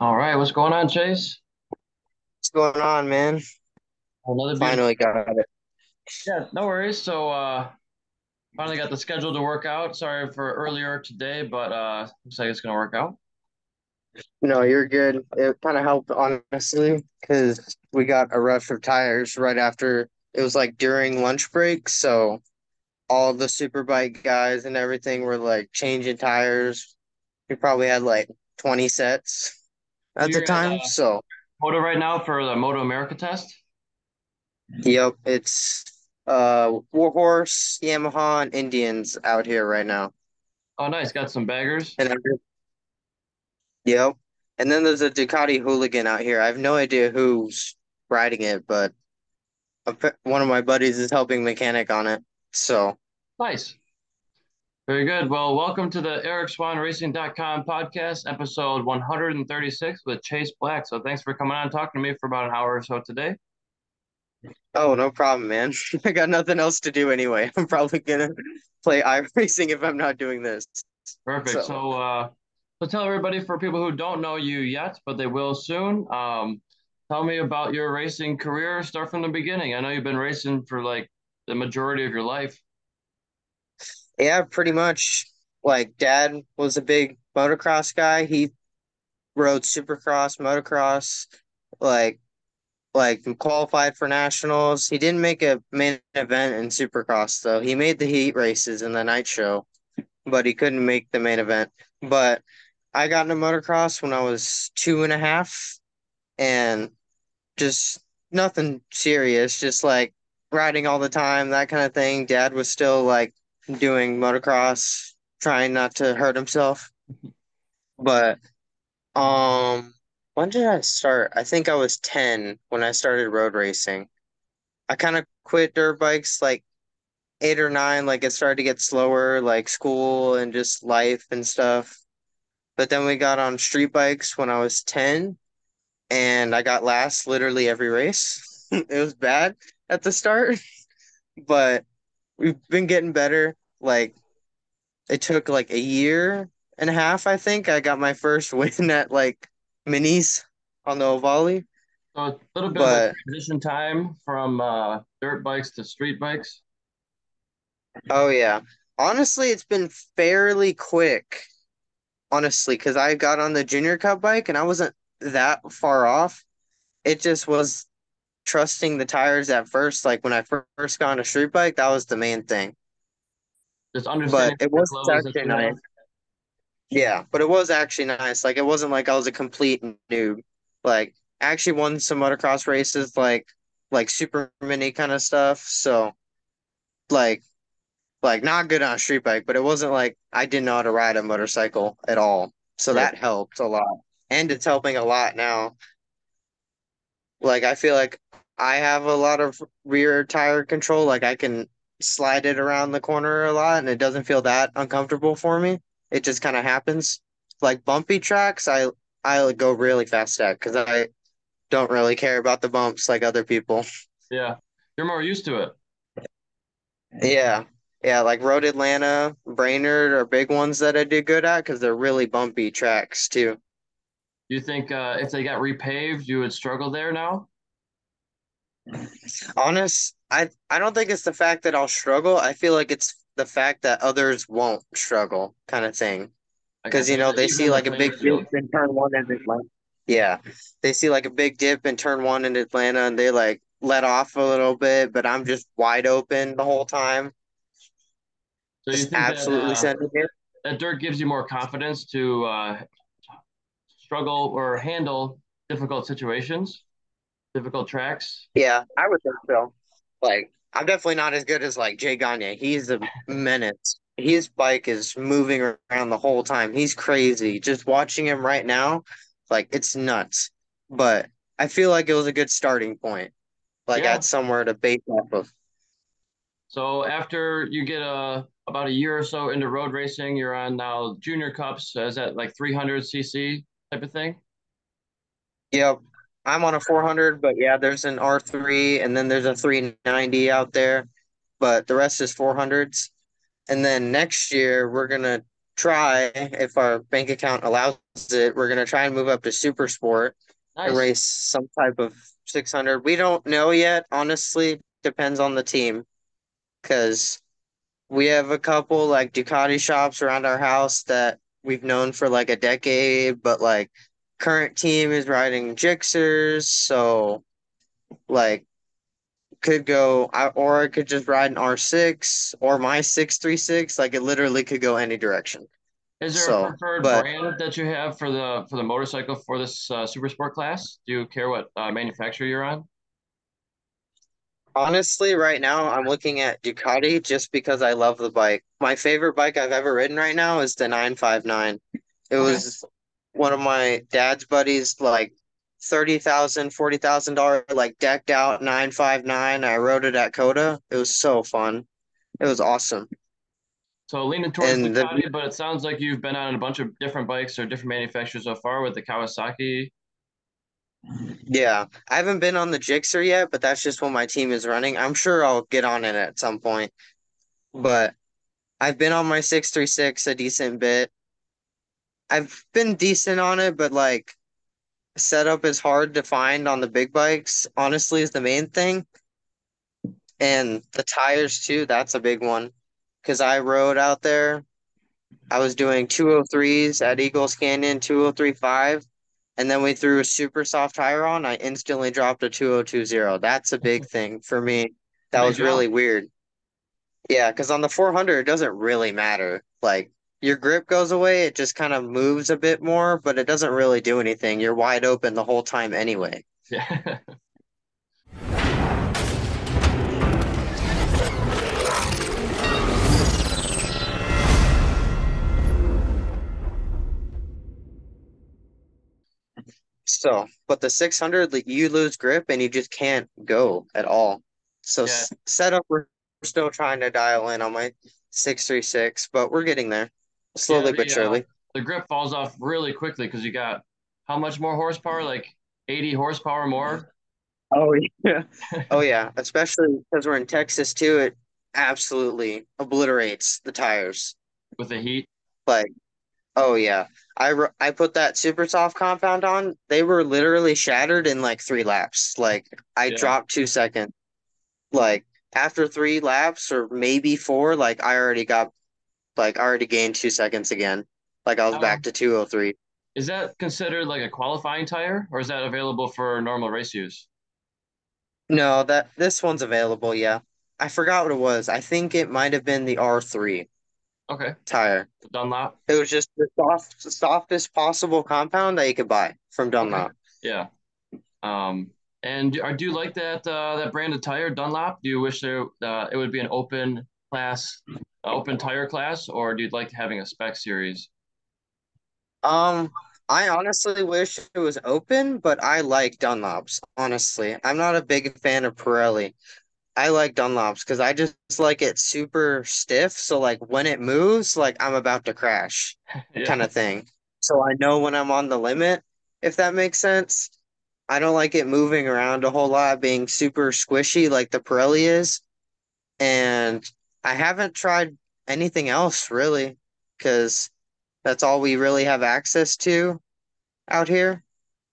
All right, what's going on, Chase? What's going on, man? Another beautiful. Finally got it. Yeah, no worries. So, uh, finally got the schedule to work out. Sorry for earlier today, but uh, looks like it's gonna work out. No, you're good. It kind of helped, honestly, because we got a rush of tires right after it was like during lunch break. So all the Superbike guys and everything were like changing tires. We probably had like 20 sets At the you're at time. uh, So, Moto right now for the Moto America test. yep, it's uh Warhorse, Yamaha, and Indians out here right now. Oh, nice. Got some baggers. And yep. And then there's a Ducati hooligan out here. I have no idea who's riding it, but one of my buddies is helping mechanic on it. So, Nice. Very good. Well, welcome to the Eric Swahn Racing.com podcast, episode 136 with Chase Black. So thanks for coming on and talking to me for about an hour or so today. oh, no problem, man. I got nothing else to do anyway. I'm probably gonna play iRacing if I'm not doing this. Perfect. So, So, uh, so tell everybody for people who don't know you yet, but they will soon. Um, tell me about your racing career. Start from the beginning. I know you've been racing for like the majority of your life. Yeah, pretty much. Like, dad was a big motocross guy. He rode supercross, motocross, like like qualified for nationals. He didn't make a main event in supercross though. He made the heat races in the night show, but he couldn't make the main event. But I got into motocross when I was two and a half and just nothing serious, just like riding all the time, that kind of thing. Dad was still like doing motocross, trying not to hurt himself. But um when did I start? I think I was 10 when I started road racing. I kind of quit dirt bikes like eight or nine, like it started to get slower, like school and just life and stuff. But then we got on street bikes when I was 10 and I got last literally every race. It was bad at the start, but we've been getting better. Like it took like a year and a half, I think. I got my first win at like minis on the Ovali. So a little bit of a transition time from uh, dirt bikes to street bikes. oh yeah, honestly, it's been fairly quick. Honestly, because I got on the junior cup bike and I wasn't that far off. It just was trusting the tires at first. Like when I first got on a street bike, that was the main thing. Just But it was actually nice. Yeah, but it was actually nice. Like it wasn't like I was a complete noob. Like I actually won some motocross races, like like super mini kind of stuff. So like like not good on a street bike, but it wasn't like I didn't know how to ride a motorcycle at all. So Right. that helped a lot. And it's helping a lot now. Like I feel like I have a lot of rear tire control. Like I can slide it around the corner a lot and it doesn't feel that uncomfortable for me. It just kind of happens. Like bumpy tracks, I I go really fast at because I don't really care about the bumps like other people. Yeah. You're more used to it. Yeah. Yeah, like Road Atlanta, Brainerd are big ones that I do good at because they're really bumpy tracks too. You think uh, if they got repaved, you would struggle there now? Honest, I I don't think it's the fact that I'll struggle. I feel like it's the fact that others won't struggle kind of thing. Because you know they see like a big dip in turn one in Atlanta. Yeah, they see like a big dip in turn one in Atlanta, and they like let off a little bit, but I'm just wide open the whole time, So you just think that absolutely uh, sending it. that dirt gives you more confidence to uh, struggle or handle difficult situations, difficult tracks. Yeah, I would think so. Like, I'm definitely not as good as like Jake Gagne. He's a menace. His bike is moving around the whole time. He's crazy. Just watching him right now, like it's nuts. But I feel like it was a good starting point. Like I had somewhere to base off of. So after you get a about a year or so into road racing, you're on now junior cups. Is that like 300 cc type of thing? Yep. I'm on a 400, but yeah, there's an R3 and then there's a 390 out there, but the rest is 400s. And then next year we're gonna try if our bank account allows it. We're gonna try and move up to Super Sport Nice. and race some type of 600. We don't know yet, honestly. Depends on the team, because we have a couple like Ducati shops around our house that we've known for like a decade, but like current team is riding Gixxers, so like could go or I could just ride an R6 or my 636. Like it literally could go any direction. Is there a preferred but brand that you have for the for the motorcycle for this uh, super sport class? Do you care what uh, manufacturer you're on? Honestly, right now I'm looking at Ducati just because I love the bike. My favorite bike I've ever ridden right now is the 959. It was one of my dad's buddies, like thirty thousand, forty thousand dollar $40,000, like decked out 959. I rode it at COTA. It was so fun. It was awesome. So leaning towards And the Ducati, but it sounds like you've been on a bunch of different bikes or different manufacturers so far with the Kawasaki. Yeah, I haven't been on the Gixxer yet, but that's just what my team is running. I'm sure I'll get on it at some point. But I've been on my 636 a decent bit. I've been decent on it, but like setup is hard to find on the big bikes, honestly, is the main thing. And the tires too, that's a big one. Because I rode out there, I was doing 203s at Eagles Canyon, 2035, and then we threw a super soft tire on. I instantly dropped a 2020. That's a big mm-hmm. thing for me. That was really weird. Yeah, because on the 400, it doesn't really matter. Like your grip goes away, it just kind of moves a bit more, but it doesn't really do anything. You're wide open the whole time anyway. Yeah. So, but the 600, like, you lose grip and you just can't go at all. So, Yeah. s- setup, we're still trying to dial in on my 636, but we're getting there Yeah, slowly but the uh, surely. the grip falls off really quickly because you got how much more horsepower? Like 80 horsepower more. Oh, yeah. Oh, yeah. Especially because we're in Texas too, it absolutely obliterates the tires. with the heat. Like, oh, yeah. I, ru- I put that super soft compound on. They were literally shattered in like three laps. Like, I Yeah. dropped two seconds. Like, after three laps or maybe four, like, I already got, like, I already gained two seconds again. Like, I was Um, back to 203. Is that considered like a qualifying tire or is that available for normal race use? No, that this one's available. Yeah. I forgot what it was. I think it might have been the R3 Okay. tire. Dunlop. It was just the soft, softest possible compound that you could buy from Dunlop. Yeah. Um, and do, do you like that uh, that brand of tire, Dunlop? Do you wish there uh, it would be an open class, uh, open tire class, or do you like having a spec series? Um, I honestly wish it was open, but I like Dunlops, honestly. I'm not a big fan of Pirelli. I like Dunlops because I just like it super stiff. So like when it moves, like I'm about to crash Yeah. kind of thing. So I know when I'm on the limit, if that makes sense. I don't like it moving around a whole lot, being super squishy like the Pirelli is. And I haven't tried anything else really, because that's all we really have access to out here.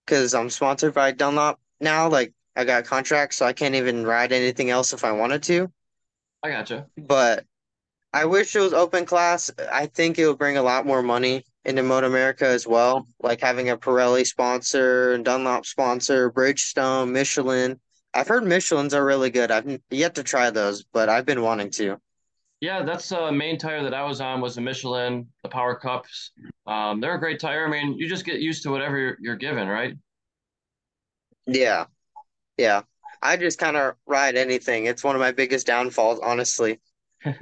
Because I'm sponsored by Dunlop now. Like I got contracts, so I can't even ride anything else if I wanted to. I gotcha. But I wish it was open class. I think it would bring a lot more money into Moto America as well. Like having a Pirelli sponsor and Dunlop sponsor, Bridgestone, Michelin. I've heard Michelin's are really good. I've yet to try those, but I've been wanting to. Yeah, that's the uh, main tire that I was on was the Michelin, the Power Cups. Um, they're a great tire. I mean, you just get used to whatever you're, you're given, right? Yeah, yeah. I just kind of ride anything. It's one of my biggest downfalls, honestly.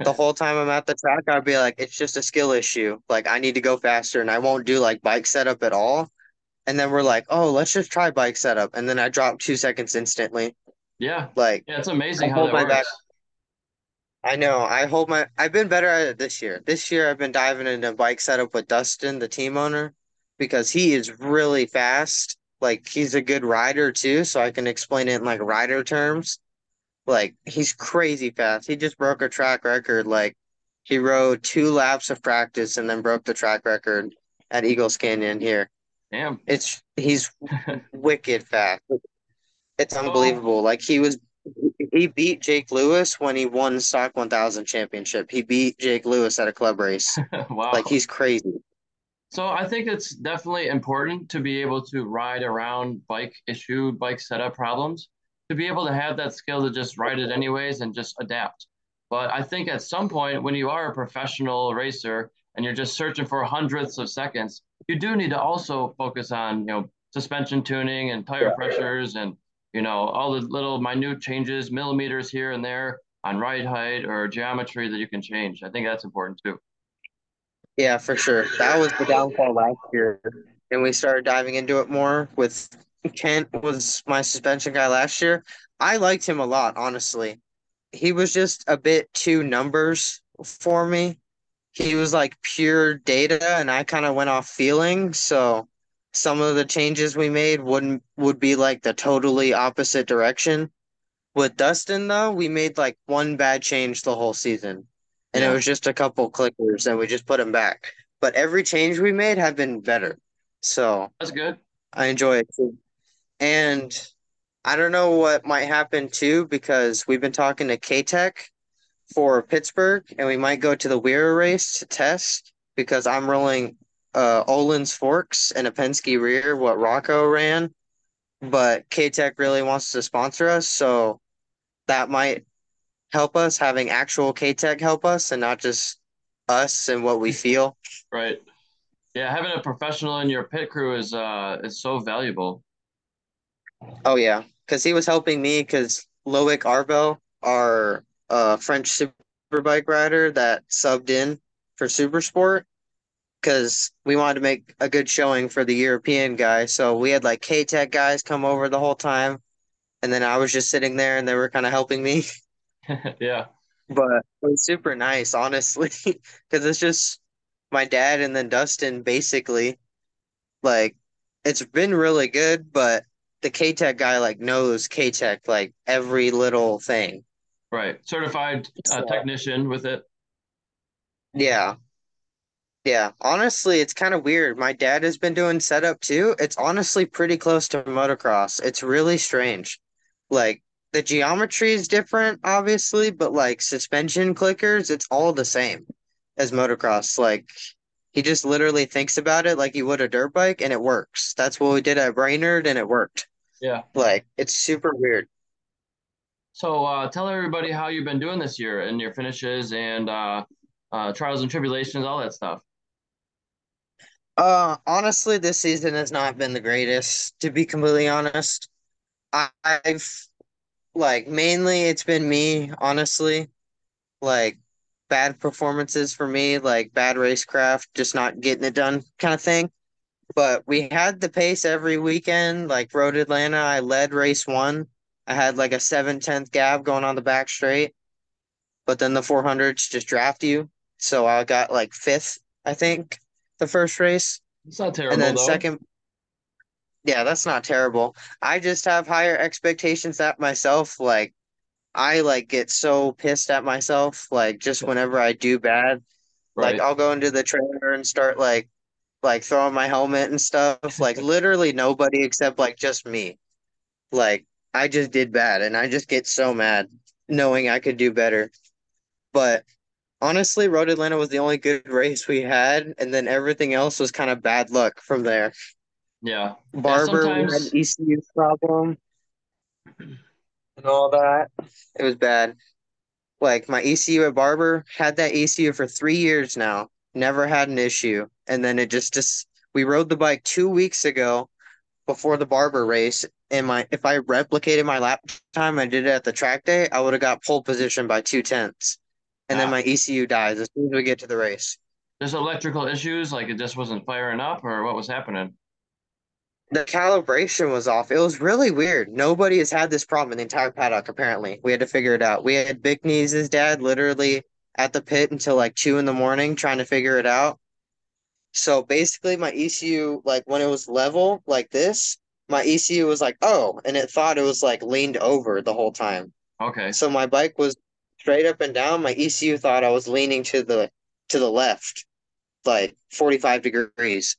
The whole time I'm at the track, I'd be like, it's just a skill issue. Like I need to go faster and I won't do like bike setup at all. And then we're like, oh, let's just try bike setup. And then I drop two seconds instantly. Yeah. Like Yeah, it's amazing I how that my works. back. I know. I hold my. I've been better at it this year. This year, I've been diving into bike setup with Dustin, the team owner, because he is really fast. Like he's a good rider too, so I can explain it in like rider terms. Like he's crazy fast. He just broke a track record like He rode two laps of practice and then broke the track record at Eagles Canyon here. Damn. It's he's wicked fast. It's unbelievable. Like he was he beat Jake Lewis when he won Stock 1000 championship. He beat Jake Lewis at a club race. wow. Like he's crazy. So I think it's definitely important to be able to ride around bike issue, bike setup problems, to be able to have that skill to just ride it anyways and just adapt. But I think at some point when you are a professional racer and you're just searching for hundredths of seconds, you do need to also focus on, you know, suspension tuning and tire pressures and, you know, all the little minute changes, millimeters here and there on ride height or geometry that you can change. I think that's important too. Yeah, for sure. That was the downfall last year. And we started diving into it more with Kent was my suspension guy last year. I liked him a lot, honestly. He was just a bit too numbers for me. He was like pure data and I kind of went off feeling. So some of the changes we made wouldn't would be like the totally opposite direction. With Dustin though, we made like one bad change the whole season and yeah. it was just a couple clickers and we just put them back. But every change we made have been better. So that's good. I enjoy it too. And I don't know what might happen too because we've been talking to K Tech for Pittsburgh and we might go to the WERA race to test because I'm rolling uh Öhlins forks and a Penske rear, what Rocco ran. But K Tech really wants to sponsor us, so that might help us, having actual K Tech help us and not just us and what we feel. Right. Yeah, having a professional in your pit crew is uh is so valuable. Oh yeah, because he was helping me because Loic Arbel, our uh French superbike rider that subbed in for Super Sport, because we wanted to make a good showing for the European guy. So we had like K Tech guys come over the whole time, and then I was just sitting there and they were kind of helping me. yeah. But it was super nice, honestly, because it's just my dad and then Dustin basically. Like, it's been really good, but the K Tech guy like knows K Tech like every little thing. Right, certified uh, technician with it. Yeah, yeah. Honestly, it's kind of weird. My dad has been doing setup too. It's honestly pretty close to motocross. It's really strange. Like the geometry is different, obviously, but like suspension clickers, it's all the same as motocross. Like he just literally thinks about it like he would a dirt bike and it works. That's what we did at Brainerd and it worked. Yeah. Like it's super weird. So uh, tell everybody how you've been doing this year and your finishes and uh, uh, trials and tribulations, all that stuff. Uh, honestly, this season has not been the greatest. To be completely honest, I've like mainly it's been me, honestly. Like bad performances for me, like bad racecraft, just not getting it done kind of thing. But we had the pace every weekend, like Road Atlanta. I led race one. I had like a 7 10th gap going on the back straight. But then the 400s just draft you. So I got like fifth, I think, the first race. It's not terrible. And then though. second, yeah, that's not terrible. I just have higher expectations at myself. Like I like get so pissed at myself, like just whenever I do bad. Right. Like I'll go into the trailer and start like like throwing my helmet and stuff. Like literally nobody except like just me. Like I just did bad and I just get so mad knowing I could do better. But honestly, Road Atlanta was the only good race we had, and then everything else was kind of bad luck from there. Yeah. Barber yeah, sometimes... had ECU problem and all that. It was bad. Like my ECU at Barber had that ECU for three years now. Never had an issue. And then it just just we rode the bike two weeks ago before the Barber race. And my if I replicated my lap time I did it at the track day, I would have got pole position by two tenths. And then my ECU dies as soon as we get to the race. There's electrical issues, like it just wasn't firing up, or what was happening? The calibration was off. It was really weird. Nobody has had this problem in the entire paddock, apparently. We had to figure it out. We had Big Knees' dad literally at the pit until like two in the morning trying to figure it out. So basically my ECU, like when it was level like this, my ECU was like, oh, and it thought it was like leaned over the whole time. Okay. So my bike was straight up and down, my ECU thought I was leaning to the to the left, like 45 degrees.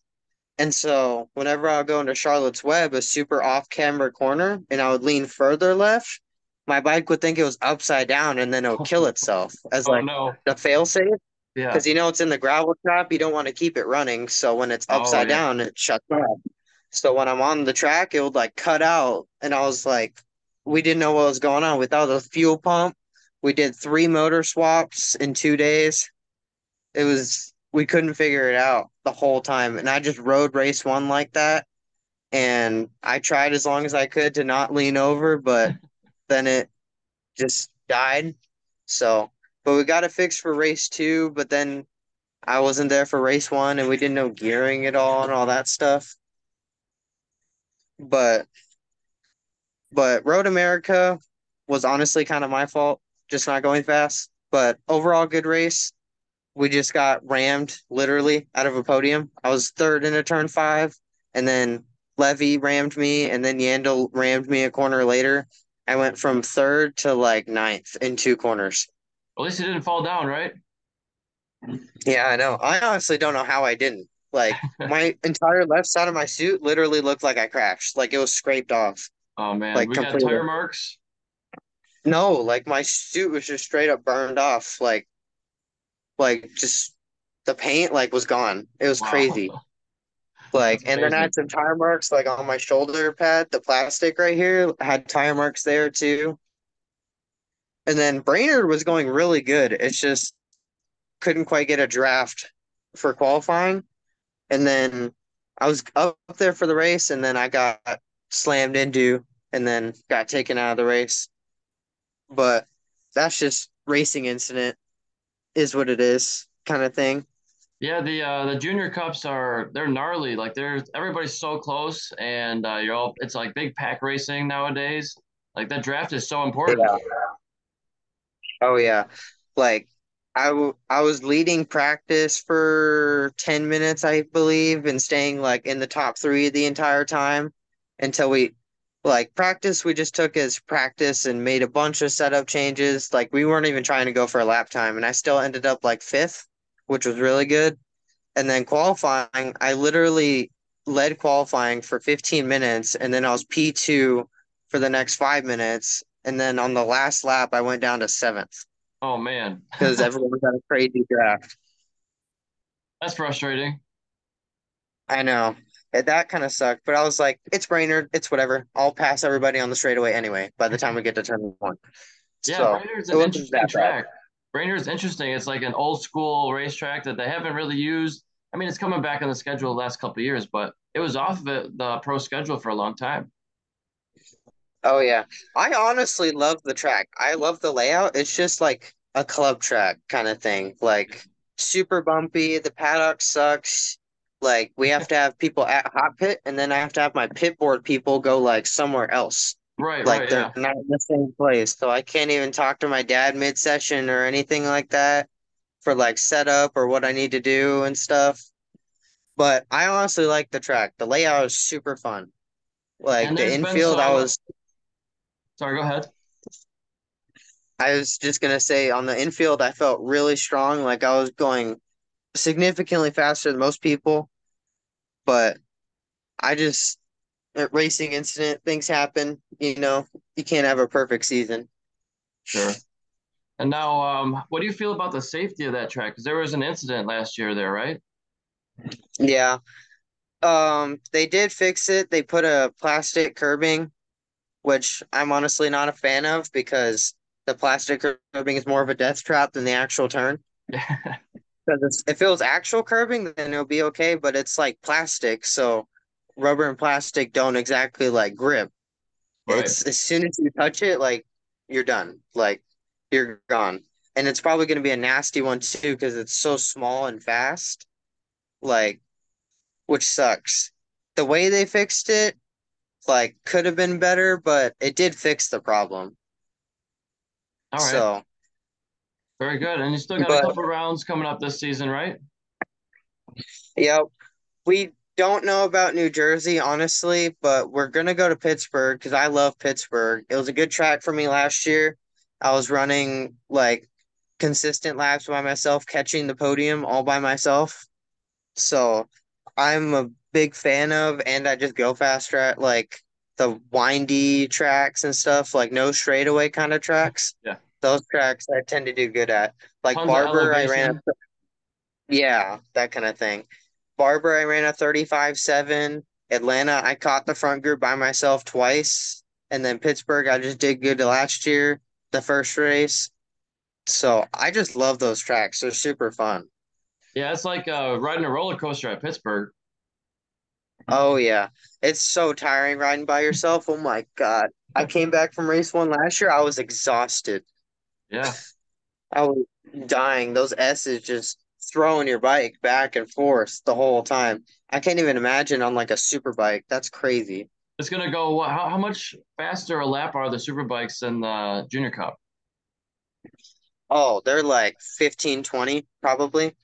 And so whenever I would go into Charlotte's Web, a super off camber corner, and I would lean further left, my bike would think it was upside down and then it would kill itself as Oh like no. the fail safe. Yeah. Because you know it's in the gravel trap, you don't want to keep it running. So when it's Oh, upside yeah. down, it shuts off. So when I'm on the track, it would like cut out, and I was like, we didn't know what was going on. Without the fuel pump, we did three motor swaps in two days. It was we couldn't figure it out the whole time, and I just rode race one like that. And I tried as long as I could to not lean over, but then it just died. So, but we got it fixed for race two, but then I wasn't there for race one and we didn't know gearing at all and all that stuff. But but Road America was honestly kind of my fault, just not going fast. But overall good race. We just got rammed literally out of a podium. I was third in a turn five, and then Levy rammed me, and then Yandel rammed me a corner later. I went from third to like ninth in two corners. At least it didn't fall down, right? Yeah, I know. I honestly don't know how I didn't. Like my entire left side of my suit literally looked like I crashed. Like it was scraped off. Oh man, Like, we got tire marks. No, like my suit was just straight up burned off. Like like just the paint like was gone. It was Wow. crazy. Like and then I had some tire marks like on my shoulder pad, the plastic right here had tire marks there too. And then Brainerd was going really good. It's just couldn't quite get a draft for qualifying. And then I was up there for the race and then I got slammed into and then got taken out of the race. But that's just racing incident is what it is kind of thing. Yeah, the uh the junior cups are they're gnarly. Like they're everybody's so close and uh you're all it's like big pack racing nowadays. Like that draft is so important. Yeah. Oh yeah. Like I, w- I was leading practice for 10 minutes, I believe, and staying like in the top three the entire time until we like practice we just took as practice and made a bunch of setup changes. Like we weren't even trying to go for a lap time and I still ended up like fifth, which was really good. And then qualifying, I literally led qualifying for 15 minutes and then I was P2 for the next five minutes. And then on the last lap, I went down to seventh Oh man. because everyone got a crazy draft. That's frustrating. I know. That kind of sucked, but I was like, it's Brainerd, it's whatever. I'll pass everybody on the straightaway anyway by the time we get to turn one. Yeah, So Brainerd's an interesting bad. track. Brainerd's interesting. It's like an old school racetrack that they haven't really used. I mean, it's coming back on the schedule the last couple of years, but it was off of it, the pro schedule for a long time. Oh yeah. I honestly love the track. I love the layout. It's just like a club track kind of thing. Like super bumpy. The paddock sucks. Like we have to have people at hot pit and then I have to have my pit board people go like somewhere else. Right, Like right, they're yeah. not in the same place. So I can't even talk to my dad mid session or anything like that for like setup or what I need to do and stuff. But I honestly like the track. The layout is super fun. Like the infield, I was Sorry, go ahead. I was just gonna say on the infield, I felt really strong. Like I was going significantly faster than most people, but I just a racing incident, things happen. You know, you can't have a perfect season. Sure. And now, um, what do you feel about the safety of that track? Because there was an incident last year there, right? Yeah. Um, they did fix it. They put a plastic curbing, which I'm honestly not a fan of because the plastic curbing is more of a death trap than the actual turn. Because if it was actual curbing, then it'll be okay, but it's like plastic, so rubber and plastic don't exactly like grip. Right. It's as soon as you touch it, like you're done. Like you're gone. And it's probably gonna be a nasty one too, because it's so small and fast. Like, which sucks. The way they fixed it, like, could have been better, but it did fix the problem. All right. So Very good. And you still got But- a couple rounds coming up this season, right? Yep. We don't know about New Jersey, honestly, but we're gonna go to Pittsburgh because I love Pittsburgh. It was a good track for me last year, I was running like consistent laps by myself, catching the podium all by myself. So I'm a big fan of, and I just go faster at like the windy tracks and stuff, like no straightaway kind of tracks. Yeah. Those tracks I tend to do good at. Like Tons Barber, I ran a, yeah, that kind of thing. Barber, I ran a 35-7. Atlanta, I caught the front group by myself twice. And then Pittsburgh, I just did good last year, the first race. So I just love those tracks. They're super fun. Yeah, it's like uh, riding a roller coaster at Pittsburgh. Oh yeah. It's so tiring riding by yourself. Oh my God. I came back from race one last year. I was exhausted. Yeah. I was dying. Those S's just throwing your bike back and forth the whole time. I can't even imagine on like a super bike. That's crazy. It's gonna go. How, how much faster a lap are the super bikes than the Junior Cup? Oh, they're like 15, 20, probably.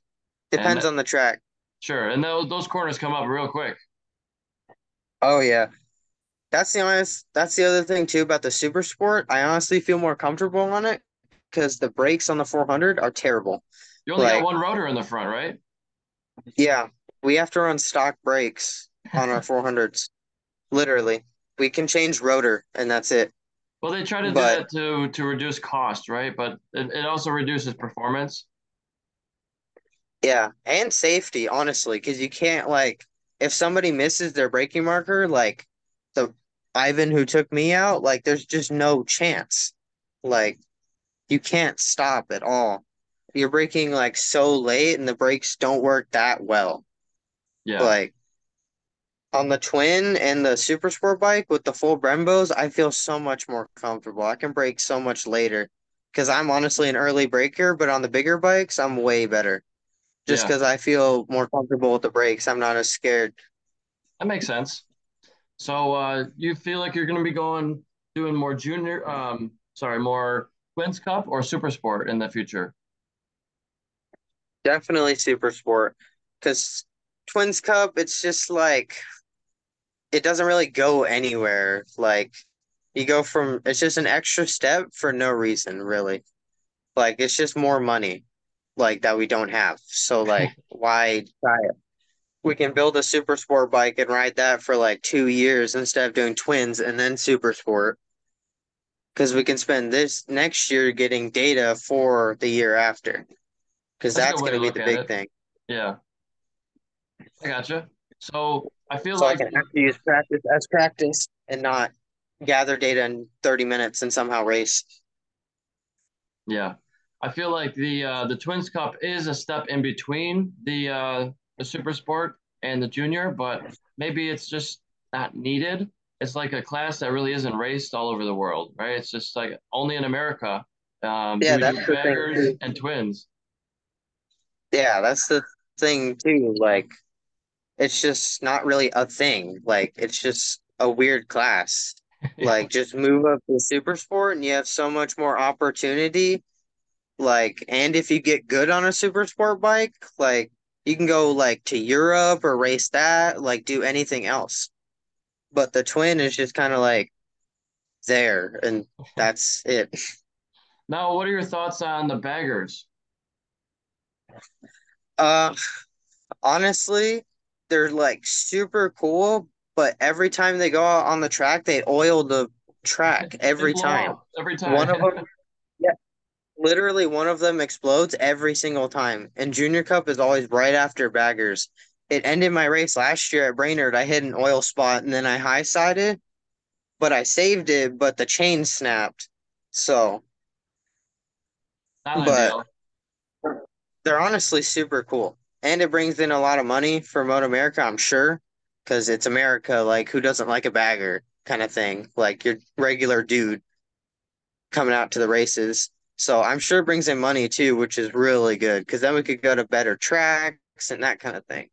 Depends on the track. sure, and those those corners come up real quick. Oh yeah. That's the honest that's the other thing too about the super sport. I honestly feel more comfortable on it because the brakes on the 400 are terrible. You only got one rotor in the front, right? yeah, we have to run stock brakes on our 400s. Literally. We can change rotor and that's it. Well, they try to do But that to to reduce cost, right? But it, it also reduces performance. yeah, and safety, honestly, because you can't like if somebody misses their braking marker, like the Ivan who took me out, like there's just no chance. Like you can't stop at all. You're braking like so late and the brakes don't work that well. Yeah, Like on the twin and the super sport bike with the full Brembos, I feel so much more comfortable. I can brake so much later because I'm honestly an early breaker, but on the bigger bikes, I'm way better just yeah, because I feel more comfortable with the brakes. I'm not as scared. that makes sense. So, uh, you feel like you're gonna be going doing more junior, um, sorry, more Twins Cup or Super Sport in the future? Definitely super sport because Twins Cup, it's just like it doesn't really go anywhere. Like you go from it's just an extra step for no reason, really. Like it's just more money like that we don't have. So like why try it? We can build a super sport bike and ride that for like two years instead of doing twins and then super sport. Because we can spend this next year getting data for the year after. Because That's that's going to to be the big it. thing. Yeah, I gotcha. So I feel So I like can actually use practice as practice and not gather data in 30 minutes and somehow race. Yeah. I feel like the uh, the Twins Cup is a step in between the uh, the Super Sport and the Junior, but maybe it's just not needed. It's like a class that really isn't raced all over the world, right? It's just like only in America um, Yeah, that's the thing and twins. Yeah, that's the thing too. Like, it's just not really a thing. Like, it's just a weird class. Like, just move up to super sport and you have so much more opportunity. Like, and if you get good on a super sport bike, like, you can go like to Europe or race that, like, do anything else. But the twin is just kind of like there and that's it. Now, what are your thoughts on the baggers? Uh, honestly, they're like super cool, but every time they go out on the track, they oil the track every time. every One of them, yeah, literally one of them explodes every single time. And Junior Cup is always right after baggers. It ended my race last year at Brainerd. I hit an oil spot and then I high sided, but I saved it, but the chain snapped. So, but they're honestly super cool. And it brings in a lot of money for Moto America, I'm sure, because it's America. Like, who doesn't like a bagger kind of thing? Like, your regular dude coming out to the races. So I'm sure it brings in money too, which is really good because then we could go to better tracks and that kind of thing.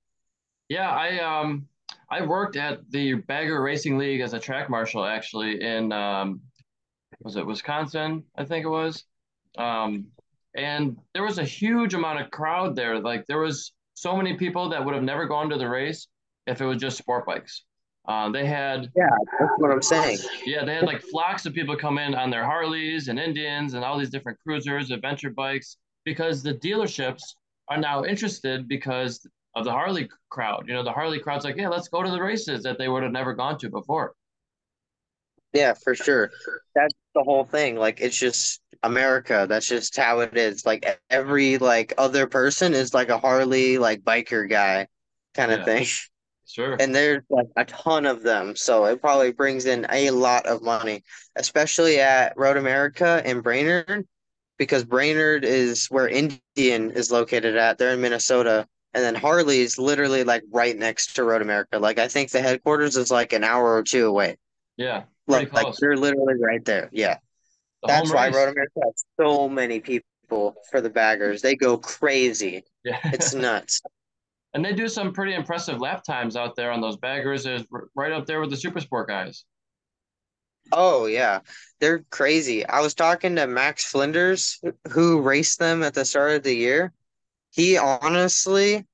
Yeah, I um I worked at the Bagger Racing League as a track marshal actually in um was it Wisconsin, I think it was. Um and there was a huge amount of crowd there. Like there was so many people that would have never gone to the race if it was just sport bikes. Um, they had yeah, that's what I'm saying. Yeah, they had like flocks of people come in on their Harleys and Indians and all these different cruisers, adventure bikes, because the dealerships are now interested because of the Harley crowd. You know, the Harley crowd's like, yeah, let's go to the races that they would have never gone to before. Yeah, for sure. That's the whole thing. Like it's just America. That's just how it is. Like every like other person is like a Harley like biker guy kind of yeah, thing. Sure. And there's like a ton of them. So it probably brings in a lot of money, especially at Road America in Brainerd, because Brainerd is where Indian is located at. They're in Minnesota. And then Harley is literally like right next to Road America. Like I think the headquarters is like an hour or two away. Yeah. Like, like they're literally right there. Yeah. The That's why Road America has so many people for the baggers. They go crazy. Yeah. It's nuts. and they do some pretty impressive lap times out there on those baggers. Is right up there with the super sport guys. Oh yeah, they're crazy. I was talking to Max Flinders, who raced them at the start of the year. He honestly,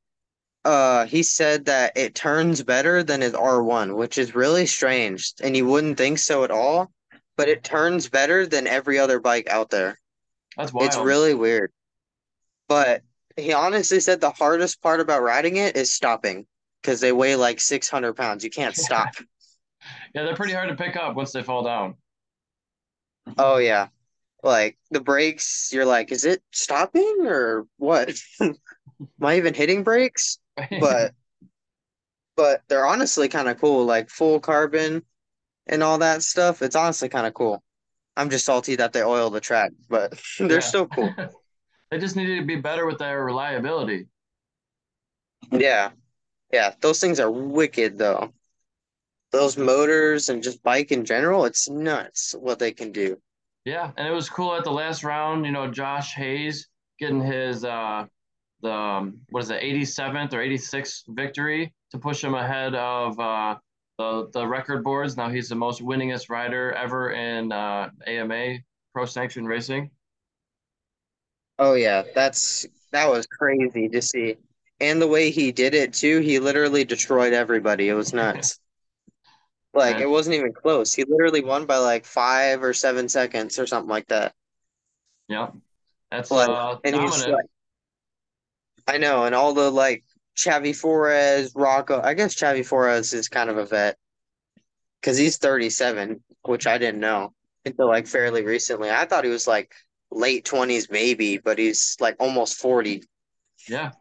uh, he said that it turns better than his R1, which is really strange, and you wouldn't think so at all. But it turns better than every other bike out there. That's wild. It's really weird. But he honestly said the hardest part about riding it is stopping because they weigh like 600 pounds. You can't stop. yeah, they're pretty hard to pick up once they fall down. Oh, yeah. Like the brakes, you're like, is it stopping or what? Am I even hitting brakes? But but they're honestly kind of cool, like full carbon and all that stuff. It's honestly kind of cool. I'm just salty that they oil the track, but they're yeah. still cool. they just needed to be better with their reliability. Yeah. Yeah. Those things are wicked though. Those motors and just bike in general, it's nuts what they can do. Yeah, and it was cool at the last round. You know, Josh Hayes getting his uh the um, what is it, 87th or 86th victory to push him ahead of uh the the record boards. Now he's the most winningest rider ever in uh, AMA Pro Sanction Racing. Oh yeah, that's that was crazy to see, and the way he did it too. He literally destroyed everybody. It was nuts. Like it wasn't even close. He literally won by like five or seven seconds or something like that. Yeah, that's like, uh, and he's like, I know, and all the like Xavi Forés, Rocco. I guess Xavi Forés is kind of a vet because he's 37, which I didn't know until like fairly recently. I thought he was like late 20s, maybe, but he's like almost 40. Yeah.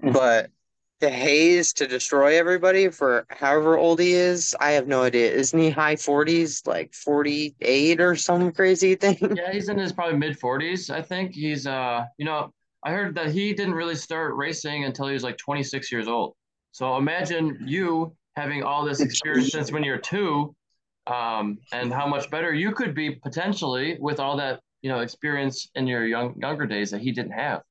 But the Hayes to destroy everybody for however old he is. I have no idea. Isn't he high 40s, like 48 or some crazy thing? Yeah, he's in his probably mid 40s. I think he's, uh, you know, I heard that he didn't really start racing until he was like 26 years old. So imagine you having all this experience since when you're two, um, and how much better you could be potentially with all that, you know, experience in your young younger days that he didn't have.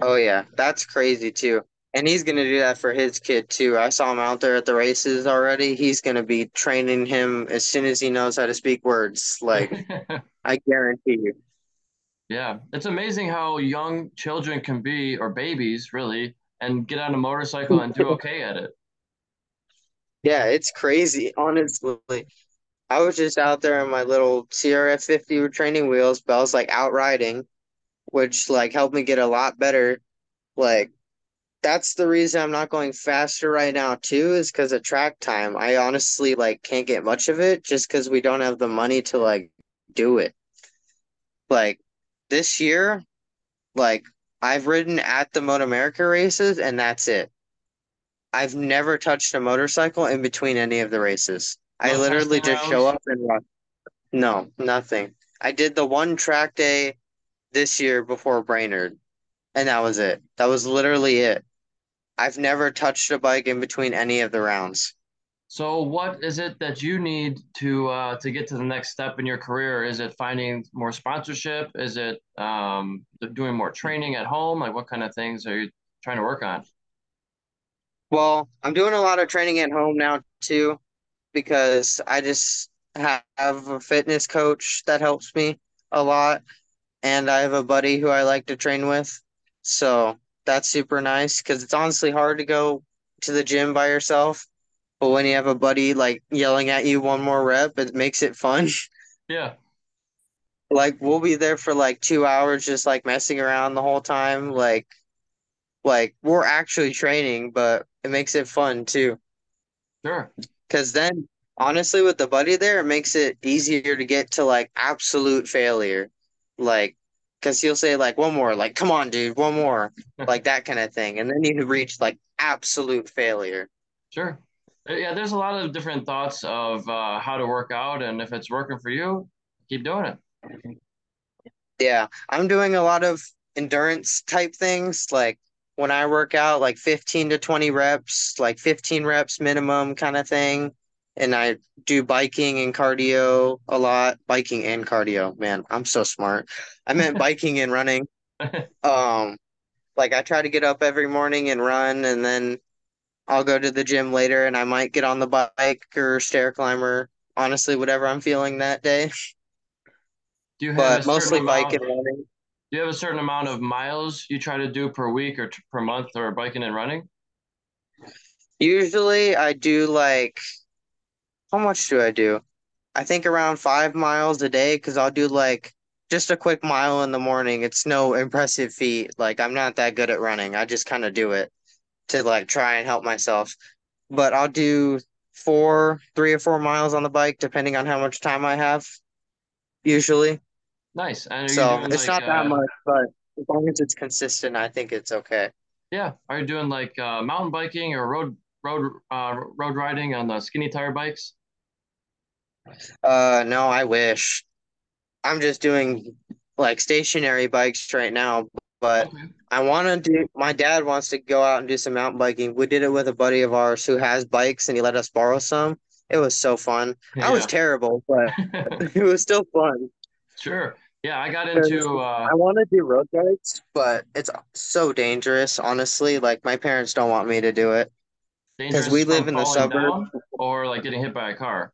Oh yeah, that's crazy too. And he's going to do that for his kid too. I saw him out there at the races already. He's going to be training him as soon as he knows how to speak words. Like, I guarantee you. Yeah, it's amazing how young children can be, or babies really, and get on a motorcycle and do okay at it. Yeah, it's crazy, honestly. I was just out there in my little CRF 50 with training wheels, but I was like out riding, which like helped me get a lot better. Like that's the reason I'm not going faster right now too, is because of track time. I honestly like can't get much of it just because we don't have the money to like do it. Like this year, like I've ridden at the Moto America races and that's it. I've never touched a motorcycle in between any of the races. No I literally just show up and run. No, nothing. I did the one track day this year before Brainerd, and that was it. That was literally it. I've never touched a bike in between any of the rounds. So, what is it that you need to uh, to get to the next step in your career? Is it finding more sponsorship? Is it um, doing more training at home? Like, what kind of things are you trying to work on? Well, I'm doing a lot of training at home now too, because I just have a fitness coach that helps me a lot, and I have a buddy who I like to train with. So that's super nice because it's honestly hard to go to the gym by yourself. But when you have a buddy like yelling at you one more rep, it makes it fun. Yeah. Like we'll be there for like two hours just like messing around the whole time. Like like we're actually training, but it makes it fun too. Sure. Cause then honestly with the buddy there, it makes it easier to get to like absolute failure. Like because he'll say like one more, like come on, dude, one more, like that kind of thing, and then you reach like absolute failure. Sure. Uh, Yeah, there's a lot of different thoughts of uh, how to work out, and if it's working for you, keep doing it. Yeah, I'm doing a lot of endurance type things. Like when I work out, like 15 to 20 reps, like 15 reps minimum kind of thing. And I do biking and cardio a lot. Biking and cardio, man, I'm so smart. I meant biking and running. Um, like I try to get up every morning and run, and then I'll go to the gym later and I might get on the bike or stair climber. Honestly, whatever I'm feeling that day. Do you have But mostly bike and running. Do you have a certain amount of miles you try to do per week or t per month or biking and running? Usually I do like How much do I do? I think around five miles a day because I'll do like just a quick mile in the morning. It's no impressive feat. Like I'm not that good at running. I just kind of do it to like try and help myself. But I'll do four, three or four miles on the bike, depending on how much time I have, usually. Nice. And So it's like not that uh much, but as long as it's consistent, I think it's okay. yeah, are you doing like uh mountain biking or road road uh road riding on the skinny tire bikes? Uh, no, I wish. I'm just doing like stationary bikes right now, but Okay. I want to do. My dad wants to go out and do some mountain biking. We did it with a buddy of ours who has bikes, and he let us borrow some. It was so fun. I was terrible, but it was still fun. Sure. Yeah, I got into uh I want to do road bikes, but it's so dangerous, honestly. Like my parents don't want me to do it because we live in the suburbs, or like getting hit by a car.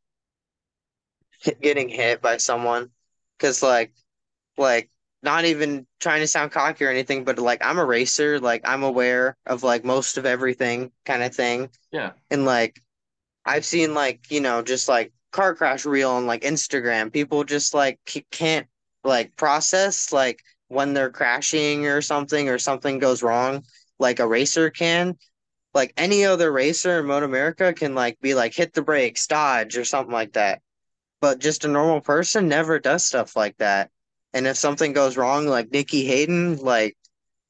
Getting hit by someone. Because like like not even trying to sound cocky or anything, but like I'm a racer, like I'm aware of like most of everything kind of thing. Yeah. And like I've seen like, you know, just like car crash reel on like Instagram. People just like c- can't like process like when they're crashing or something or something goes wrong like a racer can. Like any other racer in Moto America can like be like hit the brakes, dodge or something like that. But just a normal person never does stuff like that. And if something goes wrong, like Nicky Hayden, like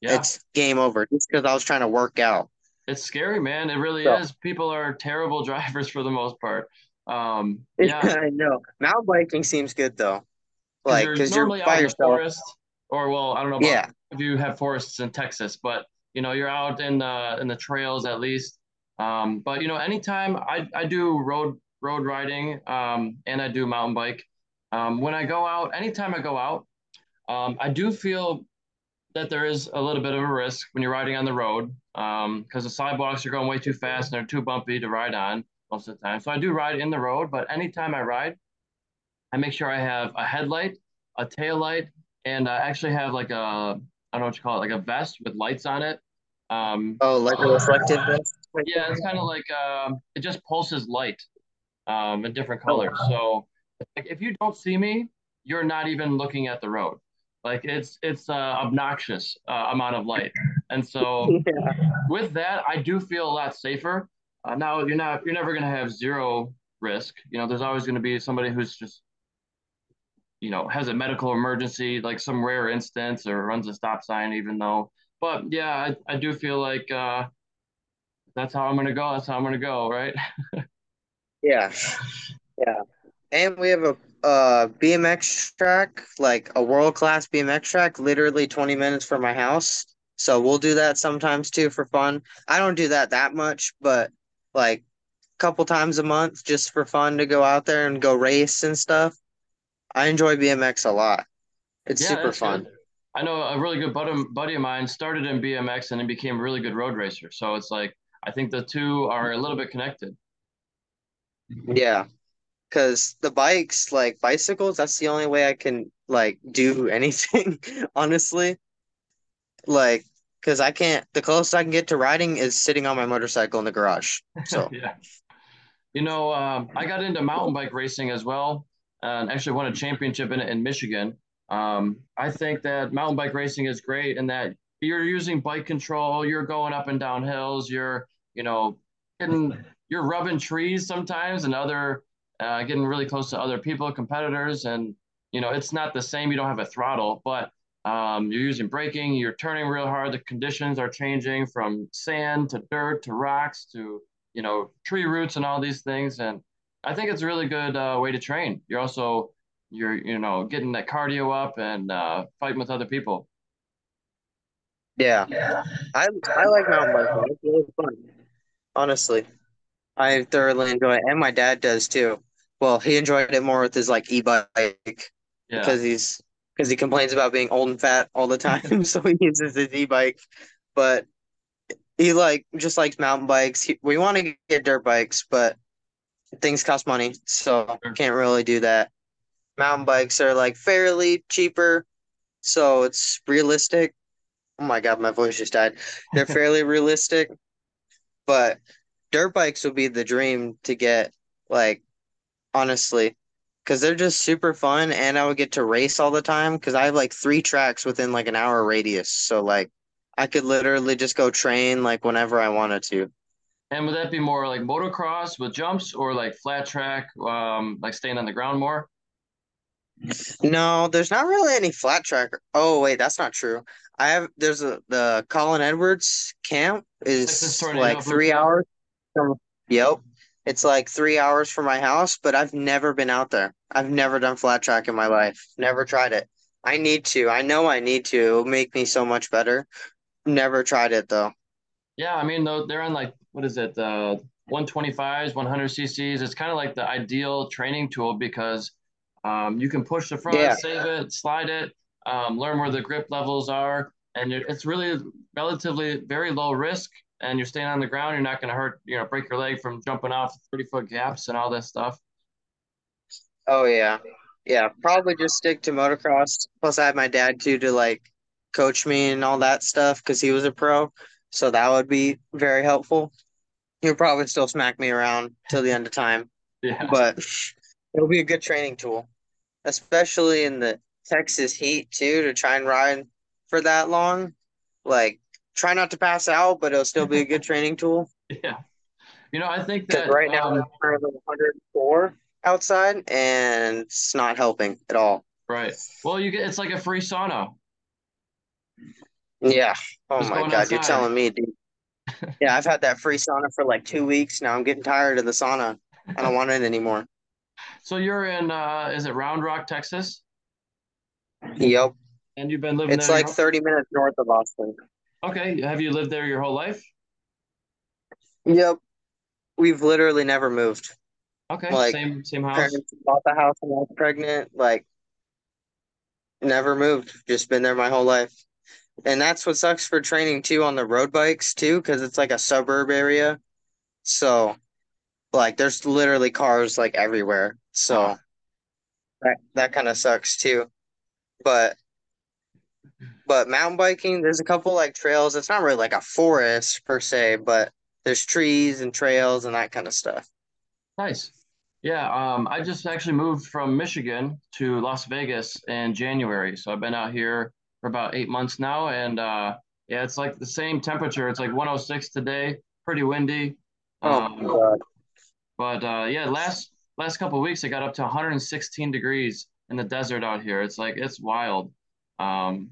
Yeah. it's game over just because I was trying to work out. It's scary, man. It really So is. People are terrible drivers for the most part. Um, yeah, I know. Mountain biking seems good though. Like, you're because you're out by yourself. forest, or well, I don't know about Yeah. if you have forests in Texas, but you know, you're out in the in the trails at least. Um, but you know, anytime I I do road road riding, um, and I do mountain bike. Um, when I go out, anytime I go out, um, I do feel that there is a little bit of a risk when you're riding on the road um, because the sidewalks are going way too fast and they're too bumpy to ride on most of the time. So I do ride in the road, but anytime I ride, I make sure I have a headlight, a tail light, and I actually have like a, I don't know what you call it, like a vest with lights on it. Um, Oh, like a reflective vest. yeah, it's kind of like um, it just pulses light um, in different Oh, colors. So like if you don't see me, you're not even looking at the road. Like it's it's uh, obnoxious uh, amount of light, and so yeah. with that, I do feel a lot safer. Uh, now you're not you're never gonna have zero risk. You know, there's always gonna be somebody who's just you know has a medical emergency, like some rare instance, or runs a stop sign, even though. But yeah, I, I do feel like uh, that's how I'm gonna go. That's how I'm gonna go, right? Yeah. Yeah. And we have a uh BMX track, like a world-class BMX track, literally 20 minutes from my house. So we'll do that sometimes too for fun. I don't do that that much, but like a couple times a month just for fun to go out there and go race and stuff. I enjoy BMX a lot. It's Yeah, super that's good. fun. I know a really good buddy, buddy of mine started in BMX and then became a really good road racer. So it's like I think the two are a little bit connected. Yeah. Because the bikes, like bicycles, that's the only way I can like do anything, honestly. Like, because I can't, the closest I can get to riding is sitting on my motorcycle in the garage. So, Yeah. You know, um, I got into mountain bike racing as well, and actually won a championship in in Michigan. Um, I think that mountain bike racing is great in that you're using bike control, you're going up and down hills, you're, you know, getting, you're rubbing trees sometimes and other, uh, getting really close to other people, competitors, and you know, it's not the same. You don't have a throttle, but um, you're using braking, you're turning real hard. The conditions are changing from sand to dirt to rocks to, you know, tree roots and all these things. And I think it's a really good uh, way to train. You're also, you're, you know, getting that cardio up and uh, fighting with other people. Yeah. I I like mountain biking. It's really fun. Honestly, I thoroughly enjoy it, and my dad does too. Well, he enjoyed it more with his like e-bike Yeah. because he's because he complains about being old and fat all the time, so he uses his e-bike. But he like just likes mountain bikes. He, we want to get dirt bikes, but things cost money, so can't really do that. Mountain bikes are like fairly cheaper, so it's realistic. Oh my God, my voice just died. They're fairly realistic, but dirt bikes would be the dream to get, like, honestly, because they're just super fun and I would get to race all the time because I have like three tracks within like an hour radius. So, like, I could literally just go train like whenever I wanted to. And would that be more like motocross with jumps or like flat track, um, like staying on the ground more? No, there's not really any flat track. Oh, wait, that's not true. I have, there's a, the Colin Edwards camp is Tornado like three hours. From- Yep. It's like three hours from my house, but I've never been out there. I've never done flat track in my life. Never tried it. I need to. I know I need to. It'll make me so much better. Never tried it though. Yeah, I mean, though they're on like what is it, uh, 125s, 100 cc's. It's kind of like the ideal training tool because um, you can push the front, Yeah. save it, slide it, um, learn where the grip levels are, and it, it's really relatively very low risk. And you're staying on the ground. You're not going to hurt, you know, break your leg from jumping off 30 foot gaps and all that stuff. Oh yeah. Yeah, probably just stick to motocross. Plus I have my dad too to like coach me and all that stuff because he was a pro. So that would be very helpful. He'll probably still smack me around till the end of time, Yeah, but it'll be a good training tool, especially in the Texas heat too, to try and ride for that long. Like try not to pass out, but it'll still be a good training tool. yeah. You know, I think that right now um, it's currently 104 outside and it's not helping at all. right. Well, you get it's like a free sauna. Yeah. Oh Just my God, you're telling me, dude. Yeah, I've had that free sauna for like two weeks now. I'm getting tired of the sauna. I don't want it anymore. So you're in uh, is it Round Rock, Texas? Yep. And you've been living It's like your 30 minutes north of Austin. Okay. Have you lived there your whole life? Yep. We've literally never moved. Okay. Like, Same same house. Bought the house when I was pregnant. Like, never moved. Just been there my whole life. And that's what sucks for training too on the road bikes too, because it's like a suburb area. So, like, there's literally cars like everywhere. So Wow. that that kind of sucks too. But but mountain biking, there's a couple like trails. It's not really like a forest per se, but there's trees and trails and that kind of stuff. Nice. Yeah, um, I just actually moved from Michigan to Las Vegas in January. So I've been out here for about eight months now, and uh, yeah, it's like the same temperature. It's like 106 today, pretty windy. Oh Um, God. but uh, yeah, last last couple of weeks it got up to 116 degrees in the desert out here. It's like it's wild. Um,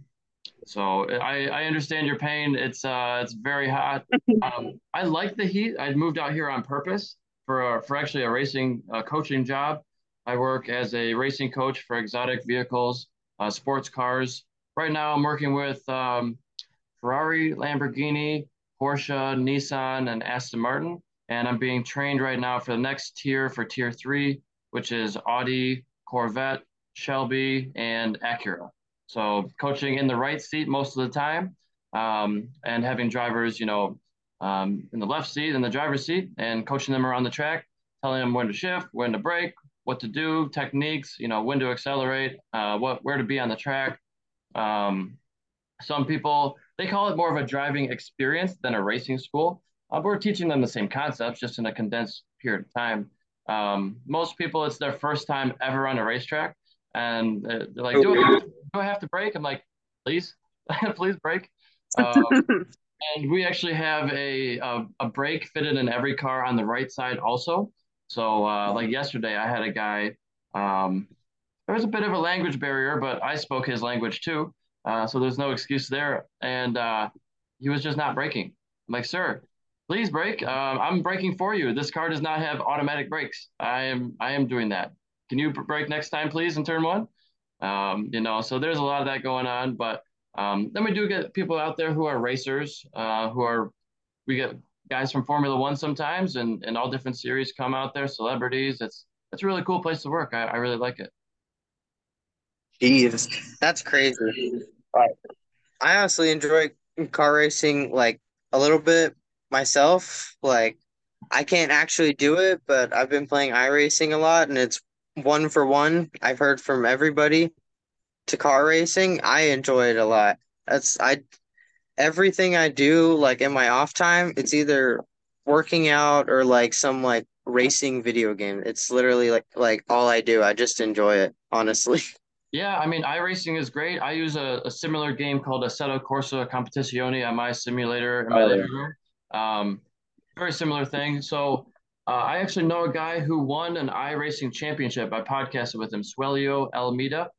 so I I understand your pain. It's uh it's very hot. Um, I like the heat. I moved out here on purpose for for actually a racing uh, coaching job. I work as a racing coach for exotic vehicles, uh, sports cars. Right now, I'm working with um, Ferrari, Lamborghini, Porsche, Nissan, and Aston Martin. And I'm being trained right now for the next tier for tier three, which is Audi, Corvette, Shelby, and Acura. So coaching in the right seat most of the time, um, and having drivers, you know, um, in the left seat, in the driver's seat, and coaching them around the track, telling them when to shift, when to brake, what to do, techniques, you know, when to accelerate, uh, what where to be on the track. Um, some people they call it more of a driving experience than a racing school. Uh, we're teaching them the same concepts, just in a condensed period of time. Um, most people, it's their first time ever on a racetrack, and they're like, "Do I have to, do I have to brake? I'm like, "Please, please brake. Um, and we actually have a, a, a brake fitted in every car on the right side also. So uh, like yesterday, I had a guy. Um, there was a bit of a language barrier, but I spoke his language too, uh, so there's no excuse there. And uh, he was just not braking. I'm like, sir, please brake. Um, I'm braking for you. This car does not have automatic brakes. I am I am doing that. Can you brake next time, please, in turn one? Um, you know, so there's a lot of that going on, but um, then we do get people out there who are racers, uh, who are, we get guys from Formula One sometimes and, and all different series come out there, celebrities. It's, it's a really cool place to work. I, I really like it. Jeez, that's crazy. I honestly enjoy car racing like a little bit myself. Like I can't actually do it, but I've been playing iRacing a lot and it's one for one. I've heard from everybody to car racing, I enjoy it a lot. That's I everything I do like in my off time, it's either working out or like some like racing video game. It's literally like like all I do. I just enjoy it, honestly. Yeah, I mean, iRacing is great. I use a, a similar game called Assetto Corsa Competizione on my simulator in my oh, living room. Um, very similar thing. So uh, I actually know a guy who won an iRacing championship. I podcasted with him, Suelio Almeida.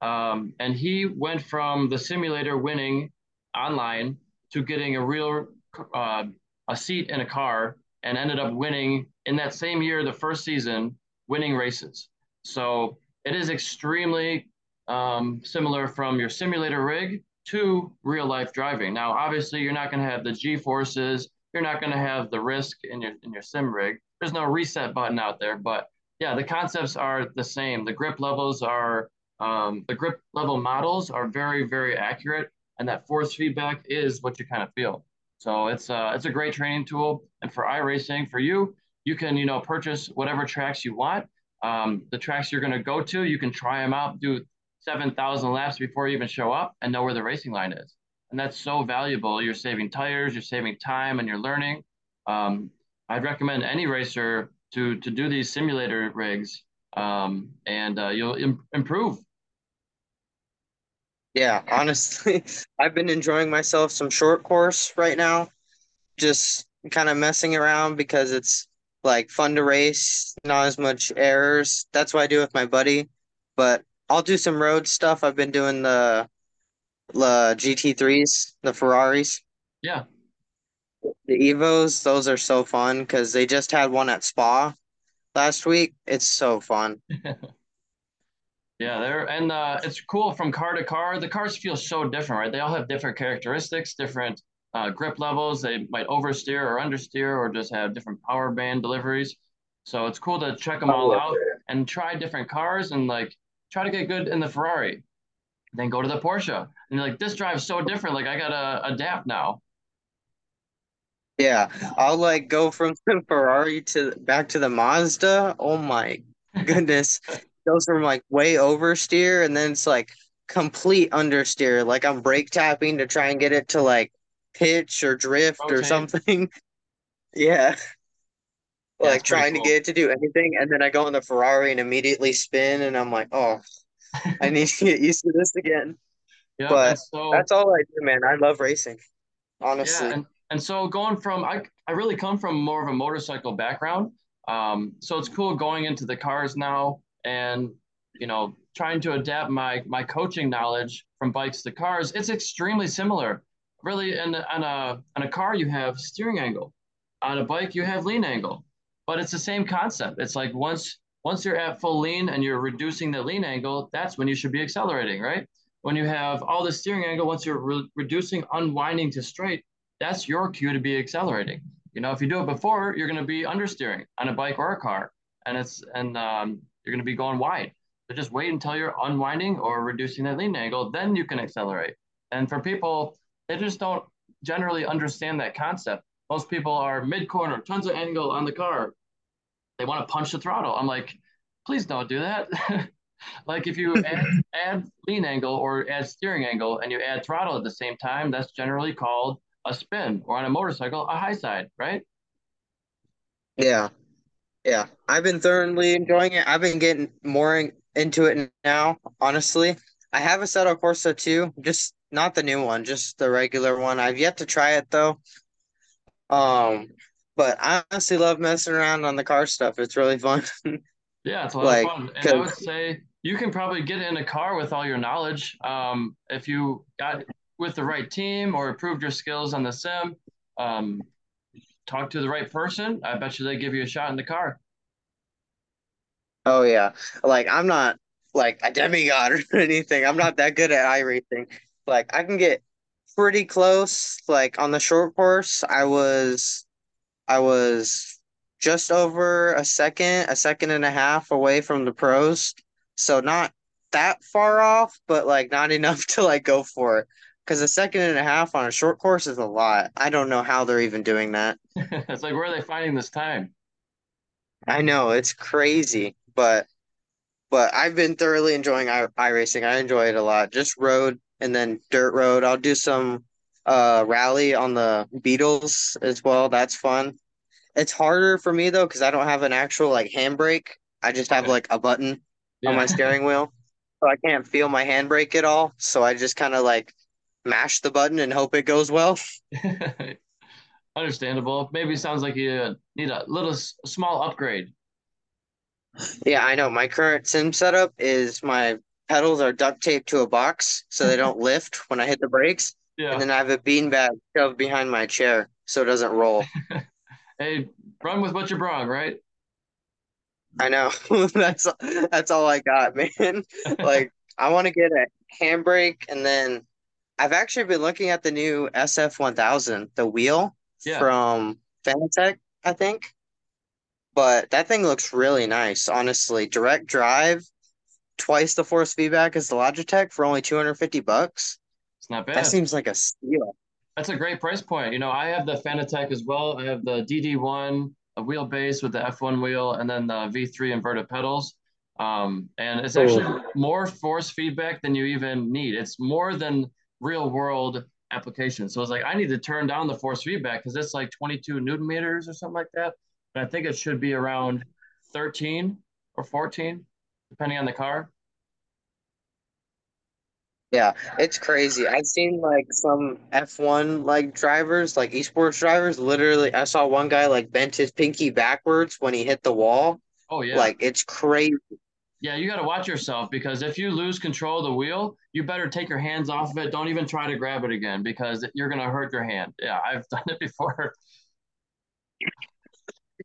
Um, and he went from the simulator winning online to getting a real uh, a seat in a car and ended up winning in that same year, the first season, winning races. So it is extremely um, similar from your simulator rig to real life driving. Now, obviously, you're not going to have the G forces. You're not going to have the risk in your in your sim rig. There's no reset button out there, but yeah, the concepts are the same. The grip levels are um, the grip level models are very, very accurate, and that force feedback is what you kind of feel. So it's uh, it's a great training tool. And for iRacing, for you, you can you know purchase whatever tracks you want. Um, the tracks you're going to go to, you can try them out, do 7,000 laps before you even show up, and know where the racing line is. And that's so valuable. You're saving tires, you're saving time, and you're learning. Um, I'd recommend any racer to to do these simulator rigs um, and uh, you'll Im- improve. Yeah, honestly, I've been enjoying myself some short course right now, just kind of messing around because it's like fun to race, not as much errors. That's what I do with my buddy. But I'll do some road stuff. I've been doing the the GT3s, the Ferraris. Yeah. The Evos, those are so fun because they just had one at Spa last week. It's so fun. yeah, there and uh, it's cool from car to car. The cars feel so different, right? They all have different characteristics, different uh, grip levels. They might oversteer or understeer, or just have different power band deliveries. So it's cool to check them all out and try different cars and like try to get good in the Ferrari. Then go to the Porsche and you're like, this drives so different. Like I gotta adapt now. Yeah, I'll like go from the Ferrari to back to the Mazda. Oh my goodness. Goes from like way oversteer and then it's like complete understeer. Like I'm brake tapping to try and get it to like pitch or drift Rotate. or something. yeah. yeah like trying cool. to get it to do anything. And then I go in the Ferrari and immediately spin and I'm like, oh, I need to get used to this again. Yeah, but so, that's all I do, man. I love racing. Honestly. Yeah, and, and so going from I I really come from more of a motorcycle background. Um, so it's cool going into the cars now and you know trying to adapt my my coaching knowledge from bikes to cars. It's extremely similar. Really, in on a on a car you have steering angle, on a bike you have lean angle, but it's the same concept. It's like once once you're at full lean and you're reducing the lean angle, that's when you should be accelerating, right? When you have all the steering angle, once you're re- reducing unwinding to straight, that's your cue to be accelerating. You know, if you do it before, you're going to be understeering on a bike or a car, and it's and um, you're going to be going wide. So just wait until you're unwinding or reducing that lean angle, then you can accelerate. And for people, they just don't generally understand that concept. Most people are mid corner, tons of angle on the car. They want to punch the throttle. I'm like, please don't do that. like if you add, add lean angle or add steering angle and you add throttle at the same time, that's generally called a spin or on a motorcycle, a high side, right? Yeah. Yeah, I've been thoroughly enjoying it. I've been getting more in, into it now, honestly. I have a Assetto Corsa too, just not the new one, just the regular one. I've yet to try it though. Um, but I honestly love messing around on the car stuff. It's really fun. Yeah, it's a lot of Like, fun. And I would say you can probably get in a car with all your knowledge. Um, if you got with the right team or improved your skills on the sim, um, talk to the right person, I bet you they give you a shot in the car. oh yeah, like I'm not like a demigod or anything. I'm not that good at iRacing. Like I can get pretty close. Like on the short course, I was I was just over a second, a second and a half away from the pros. So not that far off, but like not enough to like go for it. Because a second and a half on a short course is a lot. I don't know how they're even doing that. It's like, where are they finding this time? I know it's crazy, but but I've been thoroughly enjoying i iRacing. I enjoy it a lot. Just road and then dirt road. I'll do some uh rally on the Beetles as well. That's fun. It's harder for me though because I don't have an actual like handbrake. I just have like a button on my steering wheel, so I can't feel my handbrake at all. So I just kind of like mash the button and hope it goes well. Understandable. Maybe sounds like you need a little small upgrade. Yeah, I know. My current sim setup is my pedals are duct taped to a box so they don't lift when I hit the brakes, and then I have a beanbag shoved behind my chair so it doesn't roll. Hey, run with what you brought, right? I know. That's that's all I got, man. Like I want to get a handbrake and then I've actually been looking at the new SF1000, the wheel Yeah. from Fanatec, I think. But that thing looks really nice, honestly. Direct drive, twice the force feedback as the Logitech for only 250 bucks. It's not bad. That seems like a steal. That's a great price point. You know, I have the Fanatec as well. I have the DD1, a wheelbase with the F1 wheel, and then the V3 inverted pedals. Um, and it's actually Oh, more force feedback than you even need. It's more than real world application. So it's like I need to turn down the force feedback because it's like 22 newton meters or something like that. But I think it should be around 13 or 14, depending on the car. yeah, it's crazy. I've seen like some F1 like drivers, like esports drivers, literally I saw one guy like bent his pinky backwards when he hit the wall. Oh yeah. Like it's crazy. Yeah, you got to watch yourself because if you lose control of the wheel, you better take your hands off of it. Don't even try to grab it again because you're going to hurt your hand. Yeah, I've done it before.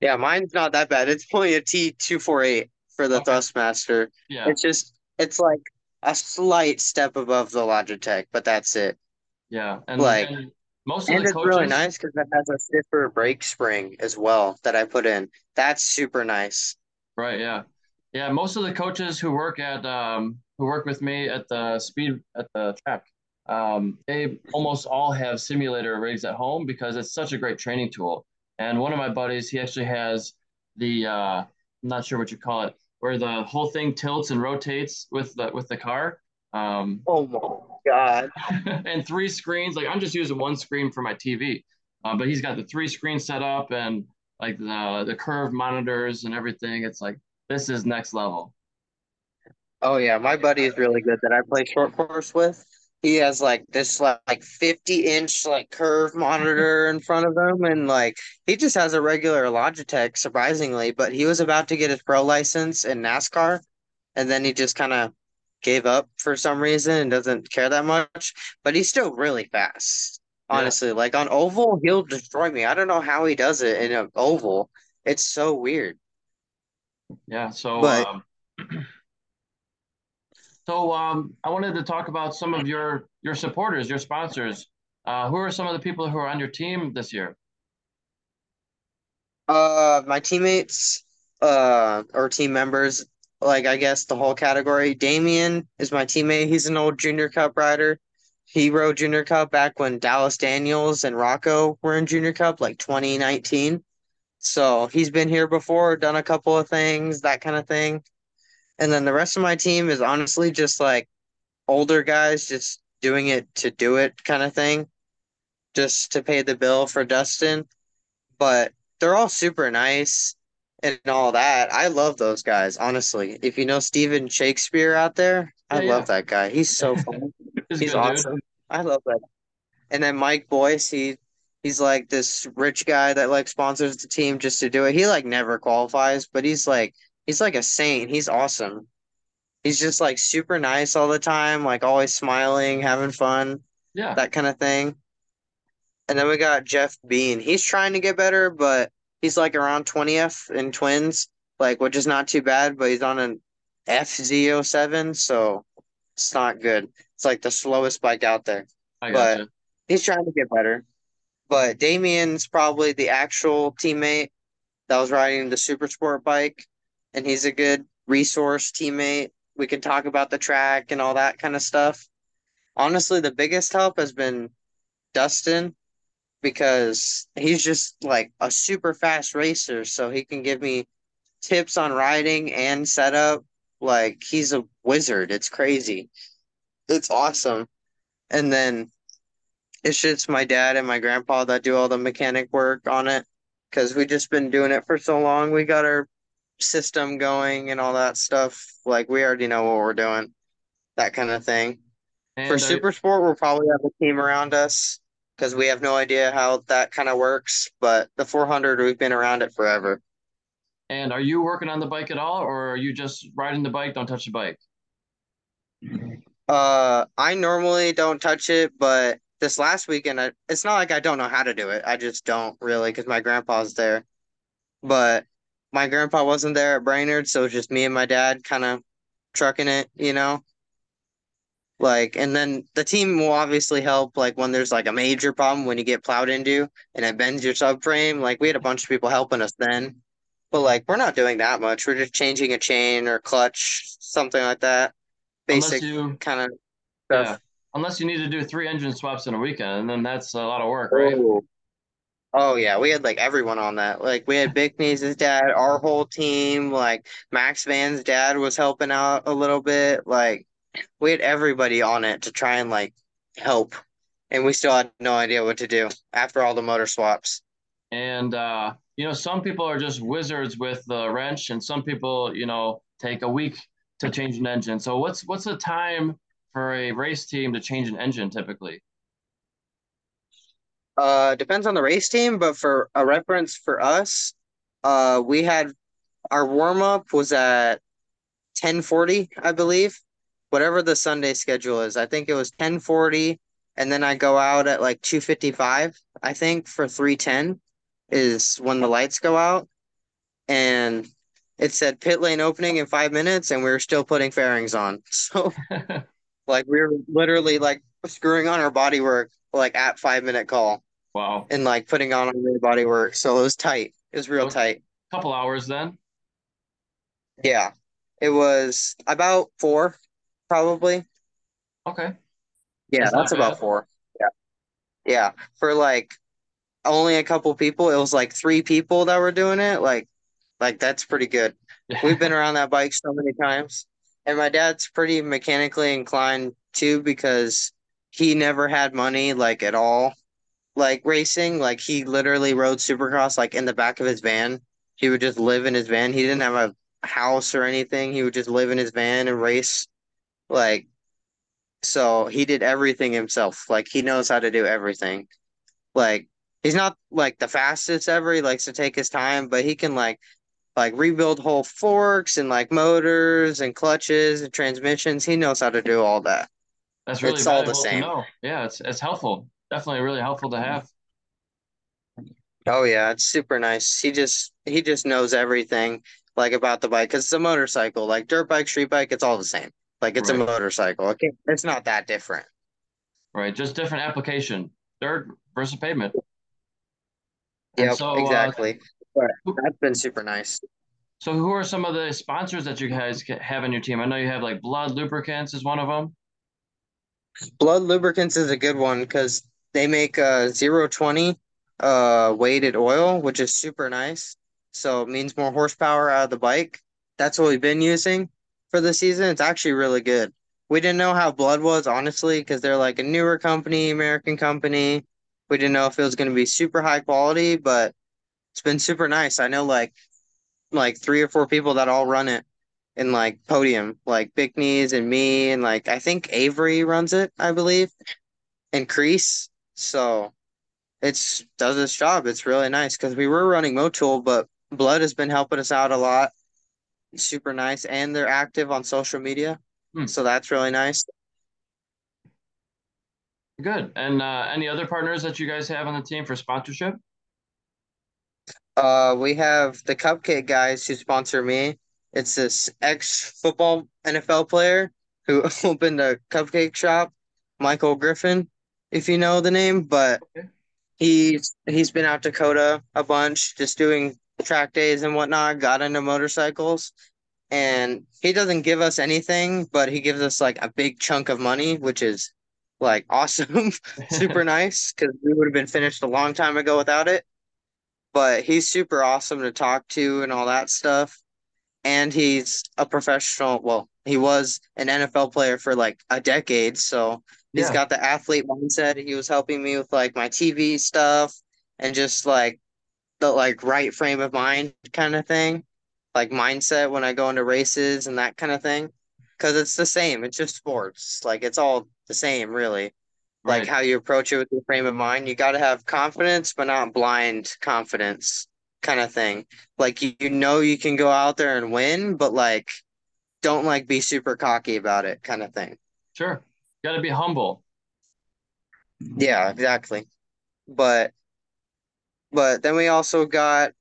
Yeah, mine's not that bad. It's only a T248 for the Okay. Thrustmaster. Yeah. It's just it's like a slight step above the Logitech, but that's it. Yeah. And Like and most of And the it's really nice because it has a stiffer brake spring as well that I put in. That's super nice. right, yeah. Yeah, most of the coaches who work at um who work with me at the speed at the track, um, they almost all have simulator rigs at home because it's such a great training tool. And one of my buddies, he actually has the uh I'm not sure what you call it, where the whole thing tilts and rotates with the with the car. Um, Oh my God. and three screens. Like I'm just using one screen for my TV, uh, but he's got the three screens set up and like the the curved monitors and everything. It's like this is next level. Oh yeah, my buddy is really good that I play short course with. He has like this like 50 inch like curve monitor in front of him and like he just has a regular Logitech surprisingly, but he was about to get his pro license in NASCAR and then he just kind of gave up for some reason and doesn't care that much, but he's still really fast. Yeah, Honestly, like on oval, he'll destroy me. I don't know how he does it in an oval. It's so weird. Yeah. So But um, so um, I wanted to talk about some of your your supporters, your sponsors. Uh, who are some of the people who are on your team this year? uh my teammates uh or team members, like I guess the whole category, Damien is my teammate. He's an old junior cup rider. He rode junior cup back when Dallas Daniels and Rocco were in junior cup, like 2019. So he's been here before, done a couple of things, that kind of thing. And then the rest of my team is honestly just like older guys just doing it to do it kind of thing, just to pay the bill for Dustin. But they're all super nice. and all that. I love those guys, honestly. If you know Steven Shakespeare out there, I Yeah, love yeah. that guy. He's so fun. He's He's good dude. awesome. I love that. And then Mike Boyce, he he's like this rich guy that like sponsors the team just to do it. He like never qualifies, but he's like he's like a saint. He's awesome. He's just like super nice all the time, like always smiling, having fun, Yeah. that kind of thing. And then we got Jeff Bean. He's trying to get better, but he's like around 20th in twins, like which is not too bad, but he's on an FZ07, so it's not good. It's like the slowest bike out there. But he's trying to get better. But Damien's probably the actual teammate that was riding the super sport bike, and he's a good resource teammate. We can talk about the track and all that kind of stuff. Honestly, the biggest help has been Dustin because he's just like a super fast racer, so he can give me tips on riding and setup. Like he's a wizard. It's crazy. It's awesome. And then it's just my dad and my grandpa that do all the mechanic work on it because we just been doing it for so long. We got our system going and all that stuff. Like we already know what we're doing, that kind of thing. For And are, super sport, we'll probably have a team around us because we have no idea how that kind of works. But the 400, we've been around it forever. and are you working on the bike at all, or are you just riding the bike, don't touch the bike? Uh, I normally don't touch it, but this last weekend, I, it's not like I don't know how to do it. I just don't really because my grandpa's there. But my grandpa wasn't there at Brainerd, so just me and my dad kind of trucking it, you know? Like, and then the team will obviously help, like, when there's like a major problem when you get plowed into and it bends your subframe. Like, we had a bunch of people helping us then, but like, we're not doing that much. We're just changing a chain or clutch, something like that. Basic kind of yeah, stuff. Unless you need to do three engine swaps in a weekend, and then that's a lot of work, right? Oh. Oh yeah, we had like everyone on that. Like we had Big Knees' dad, our whole team, like Max Van's dad was helping out a little bit. Like we had everybody on it to try and like help. And we still had no idea what to do after all the motor swaps. And uh, you know, some people are just wizards with the wrench, and some people, you know, take a week to change an engine. So what's what's the time for a race team to change an engine typically? Uh depends on the race team, but for a reference for us, uh we had our warm up was at 1040, I believe. Whatever the Sunday schedule is. I think it was 1040 and then I go out at like 255, I think for 310 is when the lights go out and it said pit lane opening in 5 minutes and we were still putting fairings on. So like we were literally like screwing on our body work like at 5 minute call Wow, and like putting on our body work. So it was tight. It was real a tight. couple hours then. Yeah. It was about 4 probably. Okay, Yeah, that's that's about four. Yeah. Yeah. For like only a couple people, it was like three people that were doing it. Like like that's pretty good. We've been around that bike so many times. And my dad's pretty mechanically inclined too because he never had money like at all like racing. Like he literally rode Supercross like in the back of his van. He would just live in his van. He didn't have a house or anything. He would just live in his van and race. Like so he did everything himself. Like he knows how to do everything. Like he's not like the fastest ever. He likes to take his time, but he can like like rebuild whole forks and like motors and clutches and transmissions. He knows how to do all that. That's really It's all the same. Yeah, it's it's helpful. Definitely really helpful to have. Oh yeah, it's super nice. He just he just knows everything like about the bike because it's a motorcycle. Like dirt bike, street bike, it's all the same. Like it's a motorcycle. Okay, it's not that different. right. Just different application. Dirt versus pavement. Yep, so, uh, exactly. But that's been super nice. so who are some of the sponsors that you guys have on your team? I know you have like Blud Lubricants is one of them. Blud Lubricants is a good one because they make uh zero twenty uh weighted oil, which is super nice. So it means more horsepower out of the bike. That's what we've been using for the season. It's actually really good. We didn't know how Blud was, honestly, because they're like a newer company, American company. We didn't know if it was going to be super high quality, but it's been super nice. I know like like three or four people that all run it in like podium, like Big Knees and me and like I think Avery runs it, I believe, and Crease. So it's does its job. It's really nice because we were running Motul, but Blud has been helping us out a lot. Super nice, and they're active on social media, Hmm. so that's really nice. Good. And uh, any other partners that you guys have on the team for sponsorship? Uh, we have the Cupcake guys who sponsor me. It's this ex-football NFL player who opened a cupcake shop, Michael Griffin, if you know the name, but he's he's been out at COTA a bunch, just doing track days and whatnot, got into motorcycles, and he doesn't give us anything, but he gives us like a big chunk of money, which is like awesome, super nice, because we would have been finished a long time ago without it. But he's super awesome to talk to and all that stuff and he's a professional. Well, he was an NFL player for like a decade, so he's Yeah. got the athlete mindset. He was helping me with like my TV stuff and just like the like right frame of mind kind of thing, like mindset when I go into races and that kind of thing. Because it's the same. It's just sports. Like it's all the same, really. Like Right. how you approach it with your frame of mind. You got to have confidence, but not blind confidence kind of thing. Like you, you know you can go out there and win, but like don't like be super cocky about it kind of thing. Sure. Got to be humble. Yeah, exactly. But but then we also got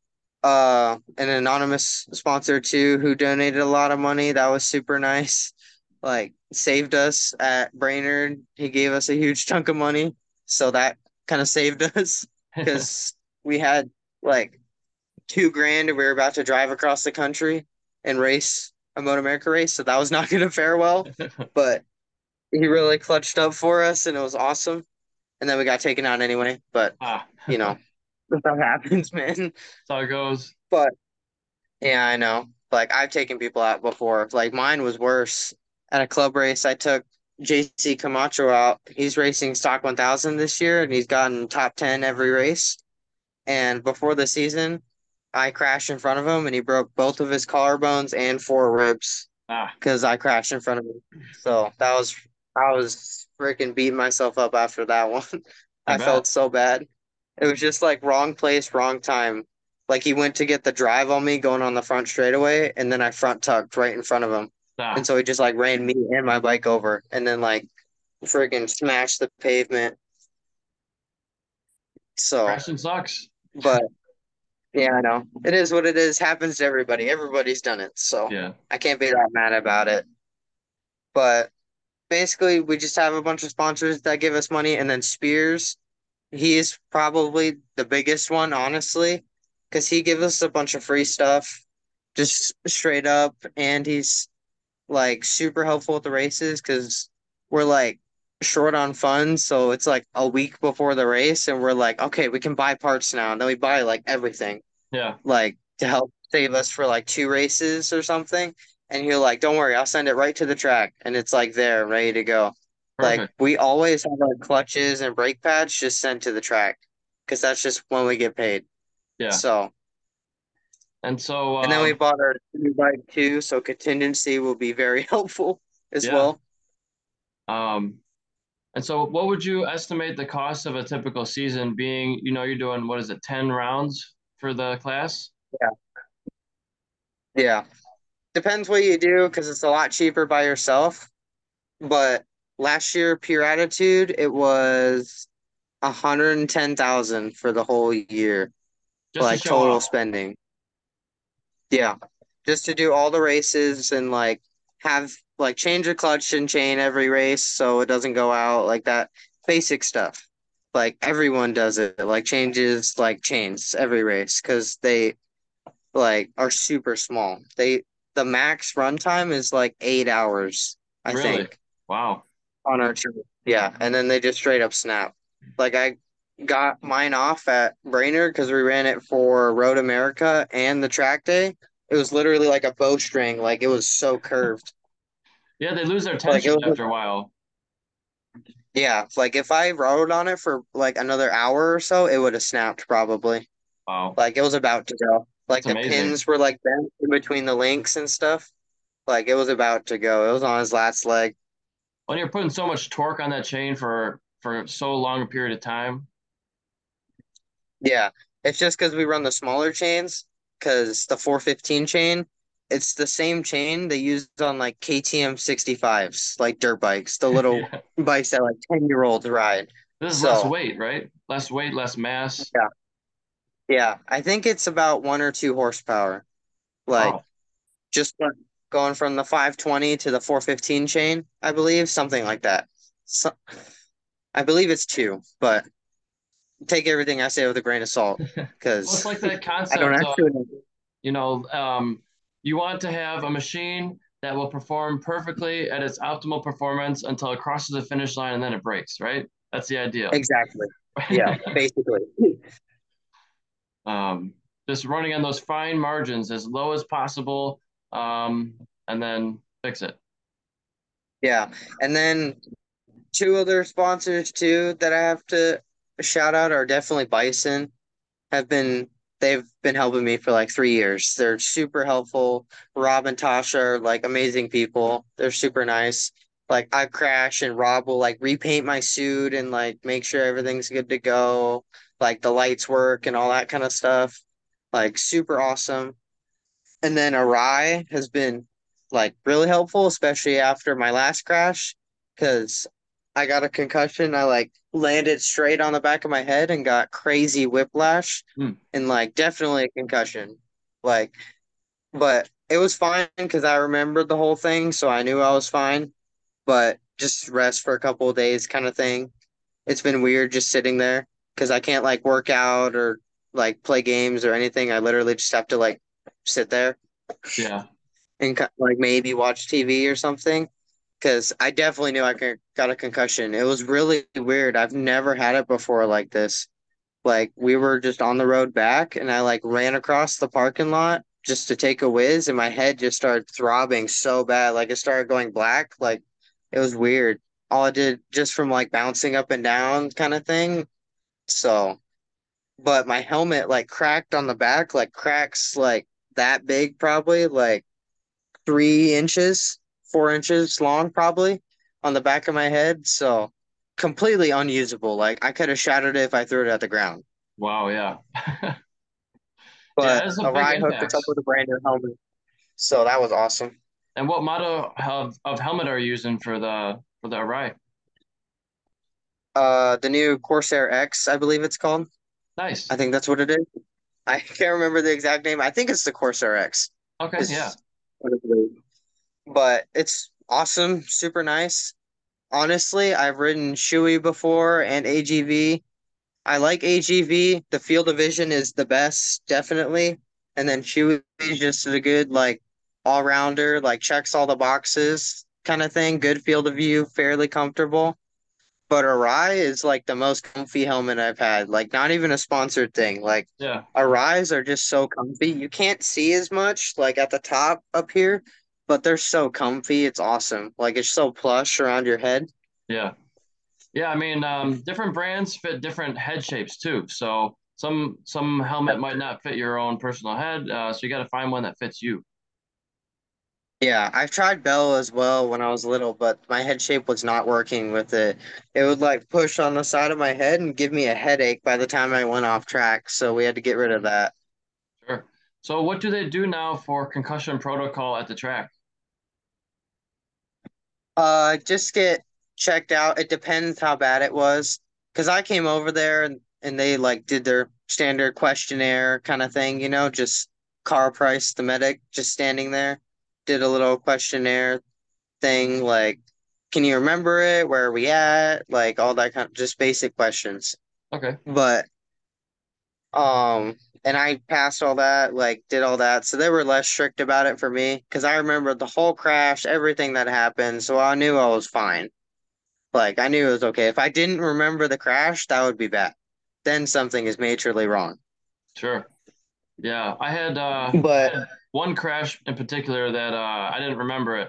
uh an anonymous sponsor too who donated a lot of money. That was super nice. Like saved us at Brainerd. He gave us a huge chunk of money. So that kind of saved us because we had like two grand and we were about to drive across the country and race a Moto America race. So that was not going to fare well, but he really clutched up for us and it was awesome. And then we got taken out anyway, but ah, you know, stuff happens, man. that's how it goes. But yeah, I know. Like I've taken people out before. Like mine was worse. At a club race, I took JC Camacho out. He's racing Stock 1000 this year and he's gotten top 10 every race. And before the season, I crashed in front of him and he broke both of his collarbones and four ribs Ah, because I crashed in front of him. So that was I was freaking beating myself up after that one. I I felt so bad. It was just like wrong place, wrong time. Like he went to get the drive on me going on the front straightaway, and then I front tucked right in front of him. Ah, And so he just like ran me and my bike over and then like freaking smashed the pavement. So, crashing sucks. but yeah, I know. It is what it is. Happens to everybody. Everybody's done it. So Yeah. I can't be that mad about it. But basically, we just have a bunch of sponsors that give us money, and then Spears, he is probably the biggest one, honestly, because he gives us a bunch of free stuff, just straight up, and he's like super helpful at the races because we're like short on funds, so it's like a week before the race, and we're like, okay, we can buy parts now, and then we buy like everything Yeah. like to help save us for like two races or something. And he'll like, don't worry, I'll send it right to the track, and it's like there, ready to go. Like we always have our clutches and brake pads just sent to the track because that's just when we get paid. Yeah. So, And so, and then we um, bought our new bike too, so contingency will be very helpful as Yeah. well. um, and so what would you estimate the cost of a typical season being? You know, you're doing, what is it, 10 rounds for the class? Yeah. Yeah. Depends what you do because it's a lot cheaper by yourself. But last year, Pure Attitude, it was a hundred and ten thousand for the whole year, Just like to total off. spending. Yeah. Just to do all the races and like have like change the clutch and chain every race so it doesn't go out like that basic stuff. Like everyone does it, like changes like chains every race because they like are super small. They the max runtime is like eight hours, I Really? think, Wow. on our trip. Yeah, and then they just straight up snap. Like I got mine off at Brainerd because we ran it for Road America and the track day. It was literally like a bowstring, like it was so curved. Yeah, they lose their tension it was- after a while. Yeah, like if I rode on it for like another hour or so, it would have snapped probably. Wow. Like it was about to go. Like That's the amazing. pins were like bent in between the links and stuff. Like it was about to go. It was on his last leg. When you're putting so much torque on that chain for for so long a period of time. Yeah, it's just because we run the smaller chains. Because the 415 chain, it's the same chain they use on like KTM 65s, like dirt bikes, the little Yeah. bikes that like 10 year olds ride. This is less weight, right? Less weight, less mass. yeah, yeah, I think it's about one or two horsepower. Like Oh, just going from the 520 to the 415 chain, I believe, something like that. So, I believe it's two, but take everything I say with a grain of salt well, it's because like that I don't concept of, you know, um, you want to have a machine that will perform perfectly at its optimal performance until it crosses the finish line and then it breaks, right? That's the idea. Exactly. Yeah, basically. um, just running on those fine margins as low as possible, um, and then fix it. Yeah. And then two other sponsors too that I have to shout out are definitely Bison. Have been they've been helping me for like three years. They're super helpful. Rob and Tasha are like amazing people. They're super nice. Like I crash and Rob will like repaint my suit and like make sure everything's good to go. Like the lights work and all that kind of stuff. Like super awesome. And then Arai has been like really helpful, especially after my last crash, because I got a concussion. I like landed straight on the back of my head and got crazy whiplash Hmm. and like definitely a concussion. Like, but it was fine because I remembered the whole thing, so I knew I was fine. But just rest for a couple of days kind of thing. It's been weird just sitting there because I can't like work out or like play games or anything. I literally just have to like sit there Yeah. and like maybe watch TV or something. Because I definitely knew I got a concussion. It was really weird. I've never had it before like this. Like we were just on the road back, and I like ran across the parking lot just to take a whiz, and my head just started throbbing so bad. Like it started going black. Like it was weird. All I did just from like bouncing up and down kind of thing. So, but my helmet like cracked on the back, like cracks like that big, probably like three inches, four inches long, probably on the back of my head. So completely unusable. Like I could have shattered it if I threw it at the ground. Wow. Yeah. Yeah, But that's a big Arai hooked us up with a brand new helmet. So that was awesome. And what model of, of helmet are you using for the for the Arai? Uh the new Corsair X, I believe it's called. Nice. I think that's what it is. I can't remember the exact name. I think it's the Corsair X. Okay. Yeah. Is what it is. But it's awesome, super nice. Honestly, I've ridden Shoei before and AGV. I like AGV. The field of vision is the best, definitely. And then Shoei is just a good like all rounder, like checks all the boxes kind of thing. Good field of view, fairly comfortable. But Arai is like the most comfy helmet I've had. Like not even a sponsored thing. Like Yeah. Arais are just so comfy. You can't see as much like at the top up here, but they're so comfy. It's awesome. Like it's so plush around your head. Yeah. Yeah. I mean, um, different brands fit different head shapes too. So some some helmet might not fit your own personal head. Uh, so you got to find one that fits you. Yeah, I've tried Bell as well when I was little, but my head shape was not working with it. It would like push on the side of my head and give me a headache by the time I went off track. So we had to get rid of that. Sure. So what do they do now for concussion protocol at the track? Uh, just get checked out. It depends how bad it was. Because I came over there and, and they like did their standard questionnaire kind of thing, you know, just car price, the medic just standing there, did a little questionnaire thing like, can you remember it? Where are we at? Like all that kind of just basic questions. Okay. But um, and I passed all that, like did all that. So they were less strict about it for me because I remember the whole crash, everything that happened. So I knew I was fine. Like I knew it was okay. If I didn't remember the crash, that would be bad. Then something is majorly wrong. Sure. Yeah. I had uh, But one crash in particular that uh, I didn't remember it.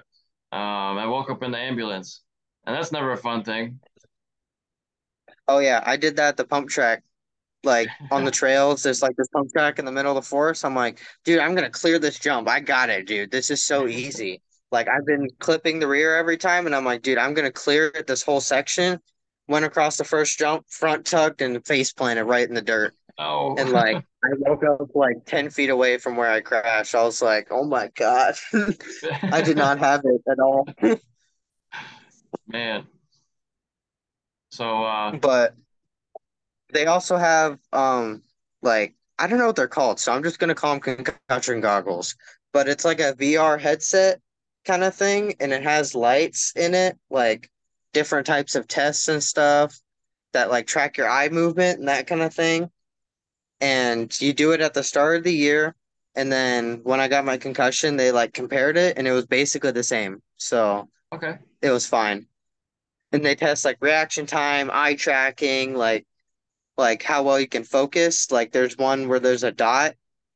Um, I woke up in the ambulance, and that's never a fun thing. oh yeah, I did that at the pump track. Like on the trails. There's like this pump track in the middle of the forest. I'm like, dude, I'm gonna clear this jump. I got it, dude. This is so easy. Like I've been clipping the rear every time, and I'm like, dude, I'm gonna clear it this whole section. Went across the first jump, front tucked, and face planted right in the dirt. Oh, And like I woke up like 10 feet away from where I crashed. I was like, oh my God. I did not have it at all. man. So, uh, But they also have um like I don't know what they're called, so I'm just gonna call them concussion goggles. But it's like a VR headset kind of thing, and it has lights in it, like different types of tests and stuff that like track your eye movement and that kind of thing. And you do it at the start of the year, and then when I got my concussion, they like compared it, and it was basically the same. So okay. it was fine. And they test like reaction time, eye tracking, like like how well you can focus. Like there's one where there's a dot,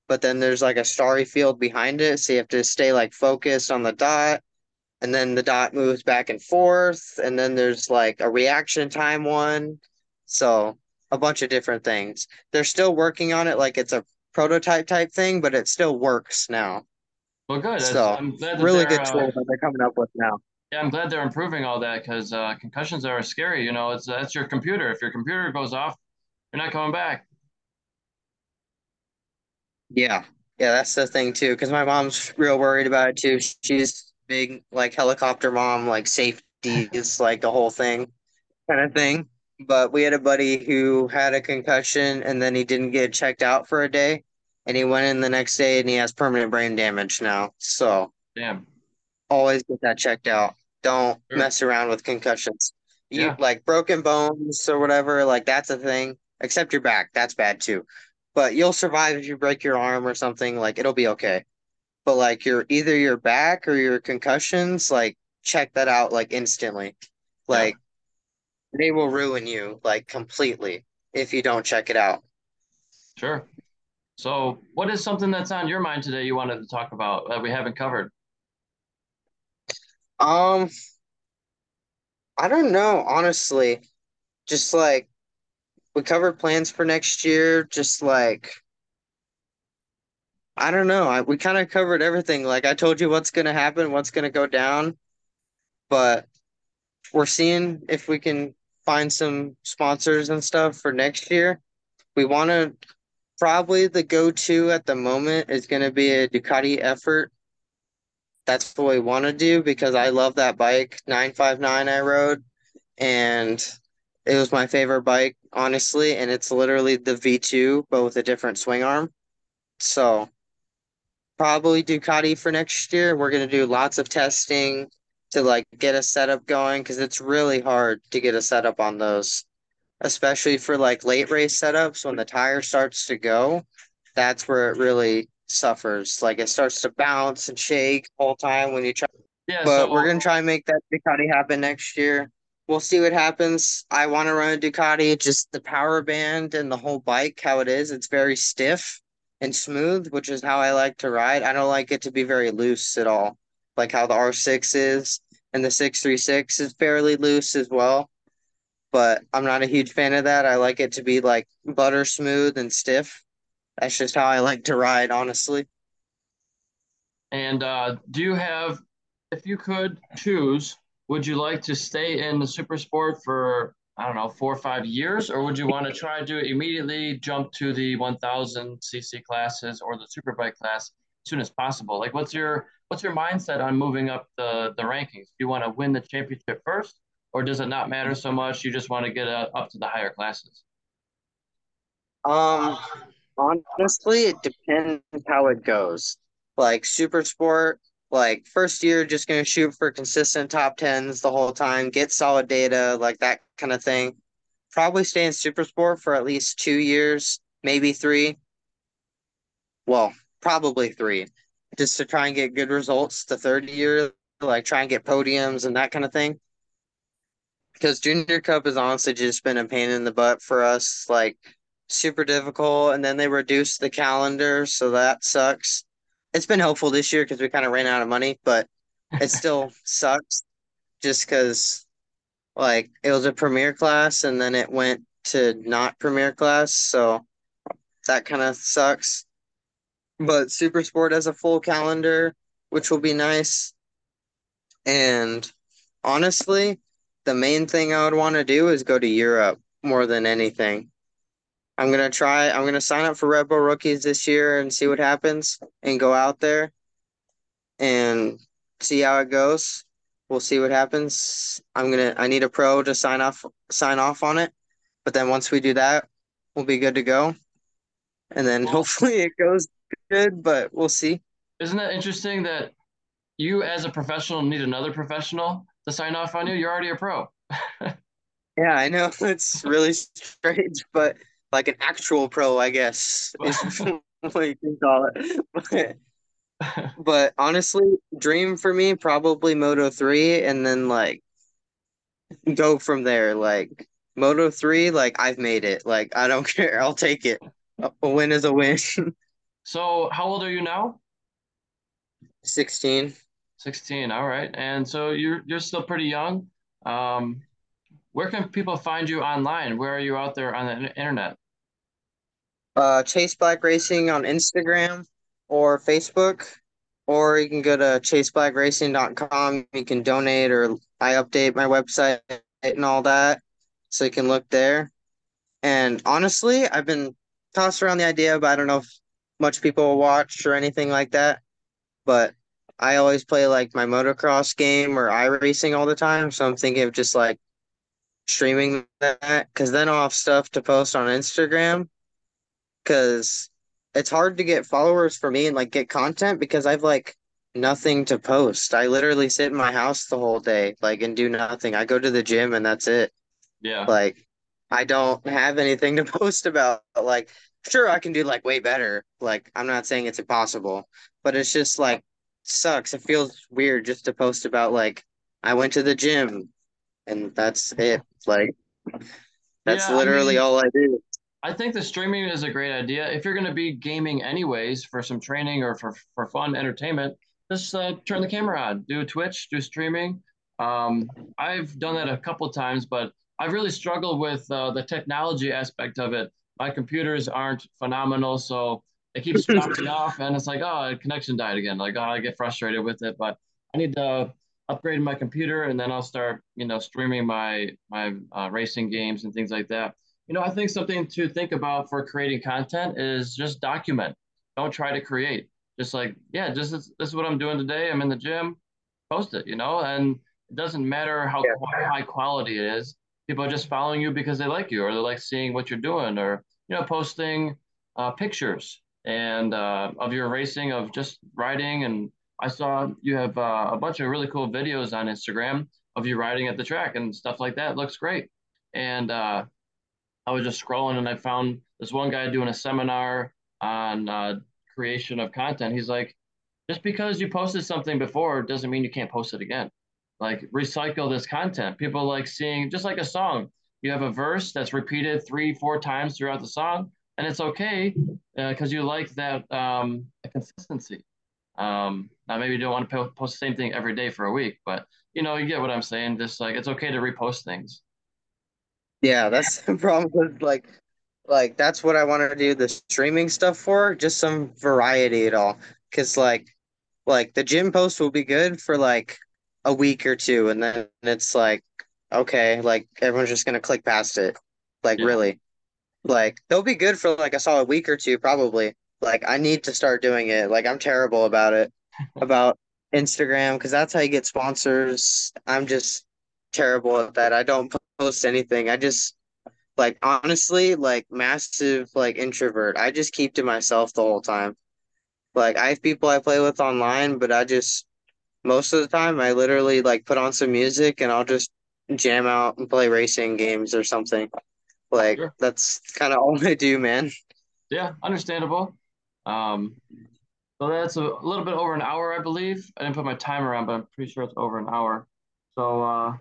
but then there's like a starry field behind it. So you have to stay like focused on the dot. And then the dot moves back and forth. And then there's like a reaction time one. So a bunch of different things. They're still working on it like it's a prototype type thing, but it still works now. Well, good. So I'm glad really good uh, tool that they're coming up with now. Yeah, I'm glad they're improving all that because uh, concussions are scary. You know, it's that's your computer. If your computer goes off, you're not coming back. Yeah. Yeah, that's the thing too, because my mom's real worried about it too. She's big like helicopter mom, like safety is like the whole thing kind of thing. But we had a buddy who had a concussion and then he didn't get checked out for a day and he went in the next day and he has permanent brain damage now. So Damn. always get that checked out. Don't Sure. mess around with concussions. You Yeah. like broken bones or whatever, like that's a thing. Except your back, that's bad too. But you'll survive if you break your arm or something, like it'll be okay. But like your either your back or your concussions, like check that out like instantly. Like they will ruin you like completely if you don't check it out. Sure. So, what is something that's on your mind today you wanted to talk about that we haven't covered? Um, I don't know, honestly. Just like we covered plans for next year, just like I don't know. I, we kind of covered everything. Like I told you what's going to happen, what's going to go down, but we're seeing if we can find some sponsors and stuff for next year. We want to probably the go-to at the moment is going to be a Ducati effort. That's what we want to do because I love that bike 959 I rode and it was my favorite bike, honestly, and it's literally the V2 but with a different swing arm. So probably Ducati for next year. We're gonna do lots of testing to like get a setup going because it's really hard to get a setup on those, especially for like late race setups when the tire starts to go. That's where it really suffers. Like it starts to bounce and shake all time when you try. Yeah, But so we're gonna try and make that Ducati happen next year. We'll see what happens. I want to run a Ducati, just the power band and the whole bike, how it is. It's very stiff and smooth, which is how I like to ride. I don't like it to be very loose at all, like how the R6 is, and the 636 is fairly loose as well. But I'm not a huge fan of that. I like it to be like butter smooth and stiff. That's just how I like to ride, honestly. And uh, do you have, if you could choose, would you like to stay in the super sport for, I don't know, four or five years, or would you want to try to immediately jump to the 1000 cc classes or the superbike class as soon as possible? Like, what's your what's your mindset on moving up the the rankings? Do you want to win the championship first, or does it not matter so much? You just want to get uh, up to the higher classes? Um, honestly, it depends how it goes. Like super sport, like first year, just gonna shoot for consistent top tens the whole time, get solid data, like that kind of thing. Probably stay in super sport for at least two years, maybe three. Well, probably three, just to try and get good results the third year, like try and get podiums and that kind of thing. Because Junior Cup has honestly just been a pain in the butt for us. Like super difficult and then they reduced the calendar so that sucks it's been helpful this year because we kind of ran out of money but it still sucks just because like it was a premier class and then it went to not premier class, so that kind of sucks. But Super Sport has a full calendar, which will be nice. And honestly, the main thing I would want to do is go to Europe more than anything. I'm gonna try. I'm gonna sign up for Red Bull rookies this year and see what happens, and go out there and see how it goes. We'll see what happens. I'm gonna. I need a pro to sign off sign off on it, but then once we do that, we'll be good to go. And then hopefully it goes good, but we'll see. Isn't that interesting that you as a professional need another professional to sign off on you? You're already a pro. yeah, I know it's really strange, but like an actual pro, I guess is what you can call it. But, but honestly, dream for me probably Moto three, and then like go from there. Like Moto three, like I've made it. Like I don't care. I'll take it. A win is a win. so how old are you now? 16. 16. All right. And so you're you're still pretty young. Um, where can people find you online? Where are you out there on the internet? Uh, Chase Black Racing on Instagram or Facebook, or you can go to chaseblackracing.com. You can donate, or I update my website and all that, so you can look there. And honestly, I've been tossed around the idea, but I don't know if much people will watch or anything like that. But I always play like my motocross game or iRacing all the time. So I'm thinking of just like streaming that because then I'll have stuff to post on Instagram. Because it's hard to get followers for me and like get content because I've like nothing to post. I literally sit in my house the whole day, like, and do nothing. I go to the gym and that's it. Yeah. Like, I don't have anything to post about. Like, sure, I can do like way better. Like, I'm not saying it's impossible, but it's just like sucks. It feels weird just to post about like I went to the gym and that's it. Like, that's yeah, literally I mean, all I do. I think the streaming is a great idea. If you're going to be gaming anyways for some training or for, for fun entertainment, just uh, turn the camera on, do a Twitch, do streaming. Um, I've done that a couple times, but I've really struggled with uh, the technology aspect of it. My computers aren't phenomenal, so it keeps dropping off, and it's like, oh, connection died again. Like, oh, I get frustrated with it, but I need to upgrade my computer, and then I'll start, you know, streaming my my uh, racing games and things like that. You know, I think something to think about for creating content is just document. Don't try to create. Just like, yeah, just this, this is what I'm doing today. I'm in the gym. Post it, you know, and it doesn't matter how yeah. high quality it is people are just following you because they like you or they like seeing what you're doing or you know posting uh, pictures and uh, of your racing of just riding and i saw you have uh, a bunch of really cool videos on instagram of you riding at the track and stuff like that it looks great and uh, i was just scrolling and i found this one guy doing a seminar on uh, creation of content he's like just because you posted something before doesn't mean you can't post it again like recycle this content. People like seeing just like a song. You have a verse that's repeated three, four times throughout the song, and it's okay because uh, you like that um, consistency. Um, now maybe you don't want to post the same thing every day for a week, but you know you get what I'm saying. Just like it's okay to repost things. Yeah, that's the problem with like like that's what I want to do the streaming stuff for, just some variety at all. Cause like like the gym post will be good for like a week or two, and then it's like, okay, like everyone's just gonna click past it. Like yeah. really, like they'll be good for like a solid week or two, probably. Like I need to start doing it. Like I'm terrible about it, about Instagram, because that's how you get sponsors. I'm just terrible at that. I don't post anything. I just like honestly, like massive like introvert. I just keep to myself the whole time. Like I have people I play with online, but I just most of the time I literally like put on some music and I'll just jam out and play racing games or something. Like sure. that's kind of all I do, man. Yeah, understandable. Um, so that's a little bit over an hour, I believe. I didn't put my timer on, but I'm pretty sure it's over an hour. So, uh,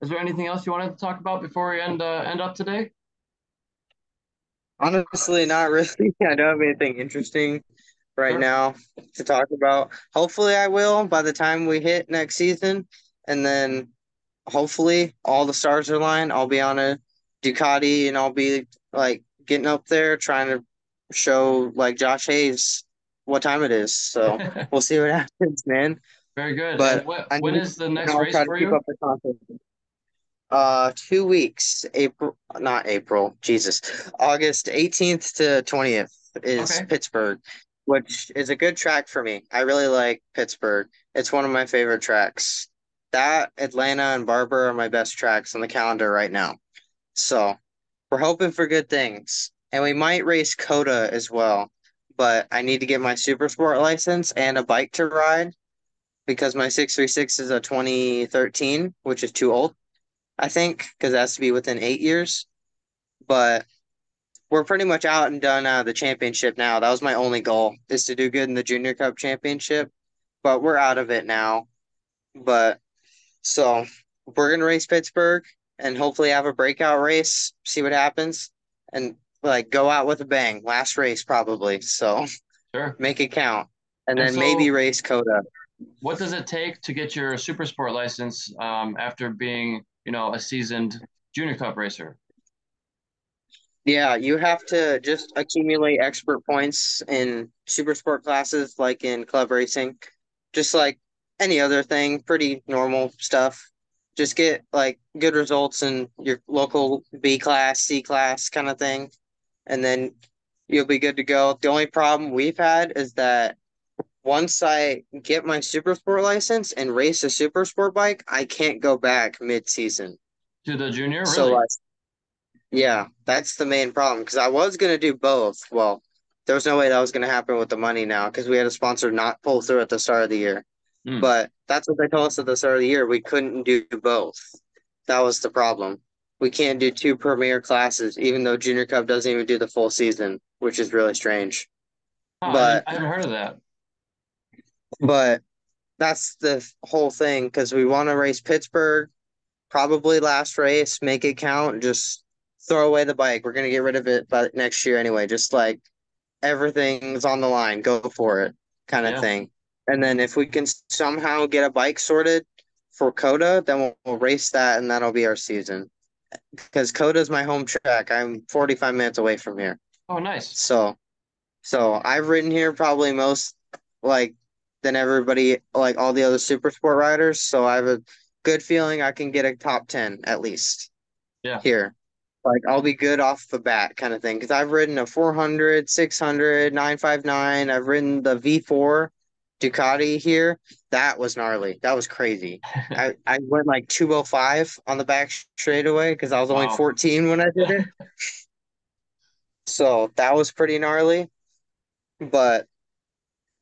is there anything else you wanted to talk about before we end uh, end up today? Honestly, not really. I don't have anything interesting right sure. now to talk about. Hopefully, I will by the time we hit next season, and then hopefully all the stars are aligned. I'll be on a Ducati, and I'll be like getting up there trying to show like Josh Hayes what time it is. So we'll see what happens, man. Very good. But what, when is the next race for you? Up the content. Uh, two weeks, April, not April, Jesus, August 18th to 20th is Okay. Pittsburgh, which is a good track for me. I really like Pittsburgh. It's one of my favorite tracks. That, Atlanta, and Barber are my best tracks on the calendar right now. So we're hoping for good things. And we might race COTA as well, but I need to get my super sport license and a bike to ride because my 636 is a 2013, which is too old. I think, because it has to be within eight years. But we're pretty much out and done out of the championship now. That was my only goal is to do good in the Junior Cup championship, but we're out of it now. But so we're gonna race Pittsburgh and hopefully have a breakout race, see what happens, and like go out with a bang. Last race probably. So Sure. make it count. And And then maybe race COTA. what does it take to get your super sport license um, after being, you know, a seasoned junior cup racer? Yeah, you have to just accumulate expert points in super sport classes like in club racing, just like any other thing, pretty normal stuff. Just get like good results in your local B class, C class kind of thing, and then you'll be good to go. The only problem we've had is that once I get my super sport license and race a super sport bike, I can't go back mid-season. To the junior, really? So like yeah, that's the main problem because I was gonna do both. Well, there was no way that was gonna happen with the money now because we had a sponsor not pull through at the start of the year. Hmm. But that's what they told us at the start of the year. We couldn't do both. That was the problem. We can't do two premier classes, even though Junior Cup doesn't even do the full season, which is really strange. I, But I haven't heard of that. But that's the whole thing because we want to race Pittsburgh, probably last race, make it count, just throw away the bike. We're gonna get rid of it by next year anyway. Just like everything's on the line, go for it, kind of Yeah. thing. And then if we can somehow get a bike sorted for COTA, then we'll, we'll race that, and that'll be our season. Because COTA's my home track. I'm 45 minutes away from here. Oh, nice. So, so I've ridden here probably most like than everybody, like all the other super sport riders. So I have a good feeling I can get a top 10 at least Yeah. here. Like I'll be good off the bat kind of thing. Because I've ridden a 400, 600, 959. I've ridden the V4 Ducati here. That was gnarly. That was crazy. I, I went like 205 on the back straightaway because I was only Wow. 14 when I did it. So that was pretty gnarly, but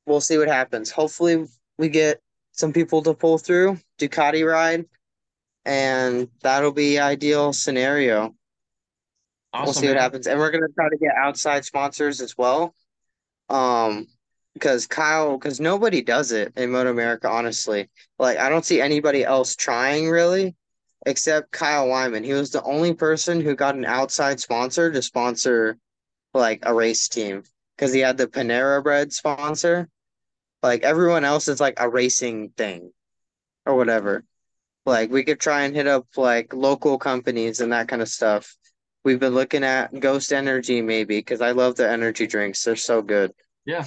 we'll see what happens. Hopefully, we get some people to pull through Ducati ride, and that'll be ideal scenario. We'll Awesome, see what happens, and we're gonna try to get outside sponsors as well. Um, because Kyle, because nobody does it in MotoAmerica, honestly. Like I don't see anybody else trying really, except Kyle Wyman. He was the only person who got an outside sponsor to sponsor like a race team because he had the Panera Bread sponsor. Like everyone else is like a racing thing or whatever. Like we could try and hit up like local companies and that kind of stuff. We've been looking at Ghost Energy maybe because I love the energy drinks. They're so good. Yeah.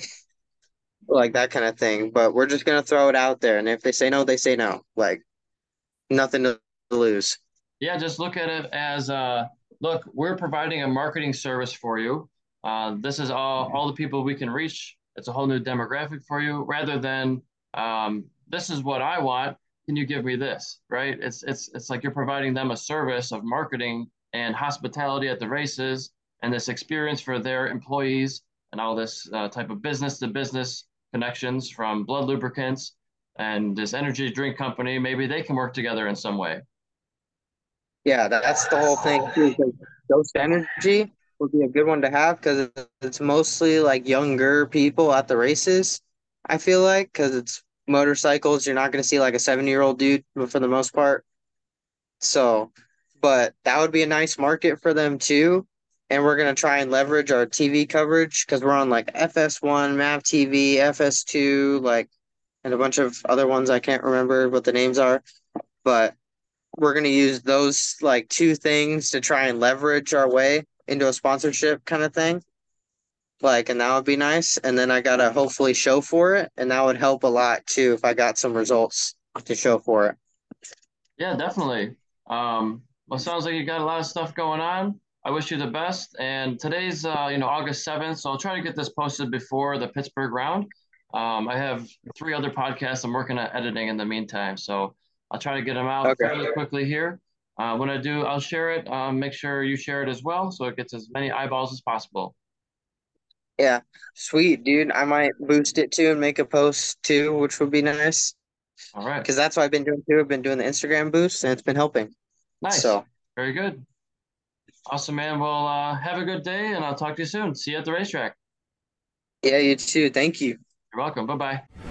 Like that kind of thing. But we're just gonna throw it out there. And if they say no, they say no. Like nothing to lose. Yeah, just look at it as uh, look, we're providing a marketing service for you. Uh, this is all all the people we can reach. It's a whole new demographic for you, rather than um, this is what I want. Can you give me this? Right? It's it's it's like you're providing them a service of marketing and hospitality at the races, and this experience for their employees, and all this uh, type of business to business connections from Blud Lubricants and this energy drink company. Maybe they can work together in some way. Yeah, that's the whole thing Ghost Energy would be a good one to have because it's mostly like younger people at the races. I feel like because it's motorcycles, you're not going to see like a seven year old dude for the most part. So, but that would be a nice market for them too. And we're going to try and leverage our TV coverage because we're on like FS1, MAV TV, FS2, like, and a bunch of other ones I can't remember what the names are. But we're gonna use those like two things to try and leverage our way into a sponsorship kind of thing. Like, and that would be nice. And then I gotta hopefully show for it, and that would help a lot too if I got some results to show for it. Yeah, definitely. Um, well, sounds like you got a lot of stuff going on. I wish you the best. And today's, uh, you know, August 7th, so I'll try to get this posted before the Pittsburgh round. Um, I have three other podcasts I'm working on editing in the meantime, so I'll try to get them out okay. fairly quickly here. Uh, when I do, I'll share it. Um, make sure you share it as well, so it gets as many eyeballs as possible. Yeah, sweet, dude. I might boost it too and make a post too, which would be nice. All right. Because that's what I've been doing too. I've been doing the Instagram boost and it's been helping. Nice. So very good. Awesome, man. Well, uh, have a good day and I'll talk to you soon. See you at the racetrack. Yeah, you too. Thank you. You're welcome. Bye bye.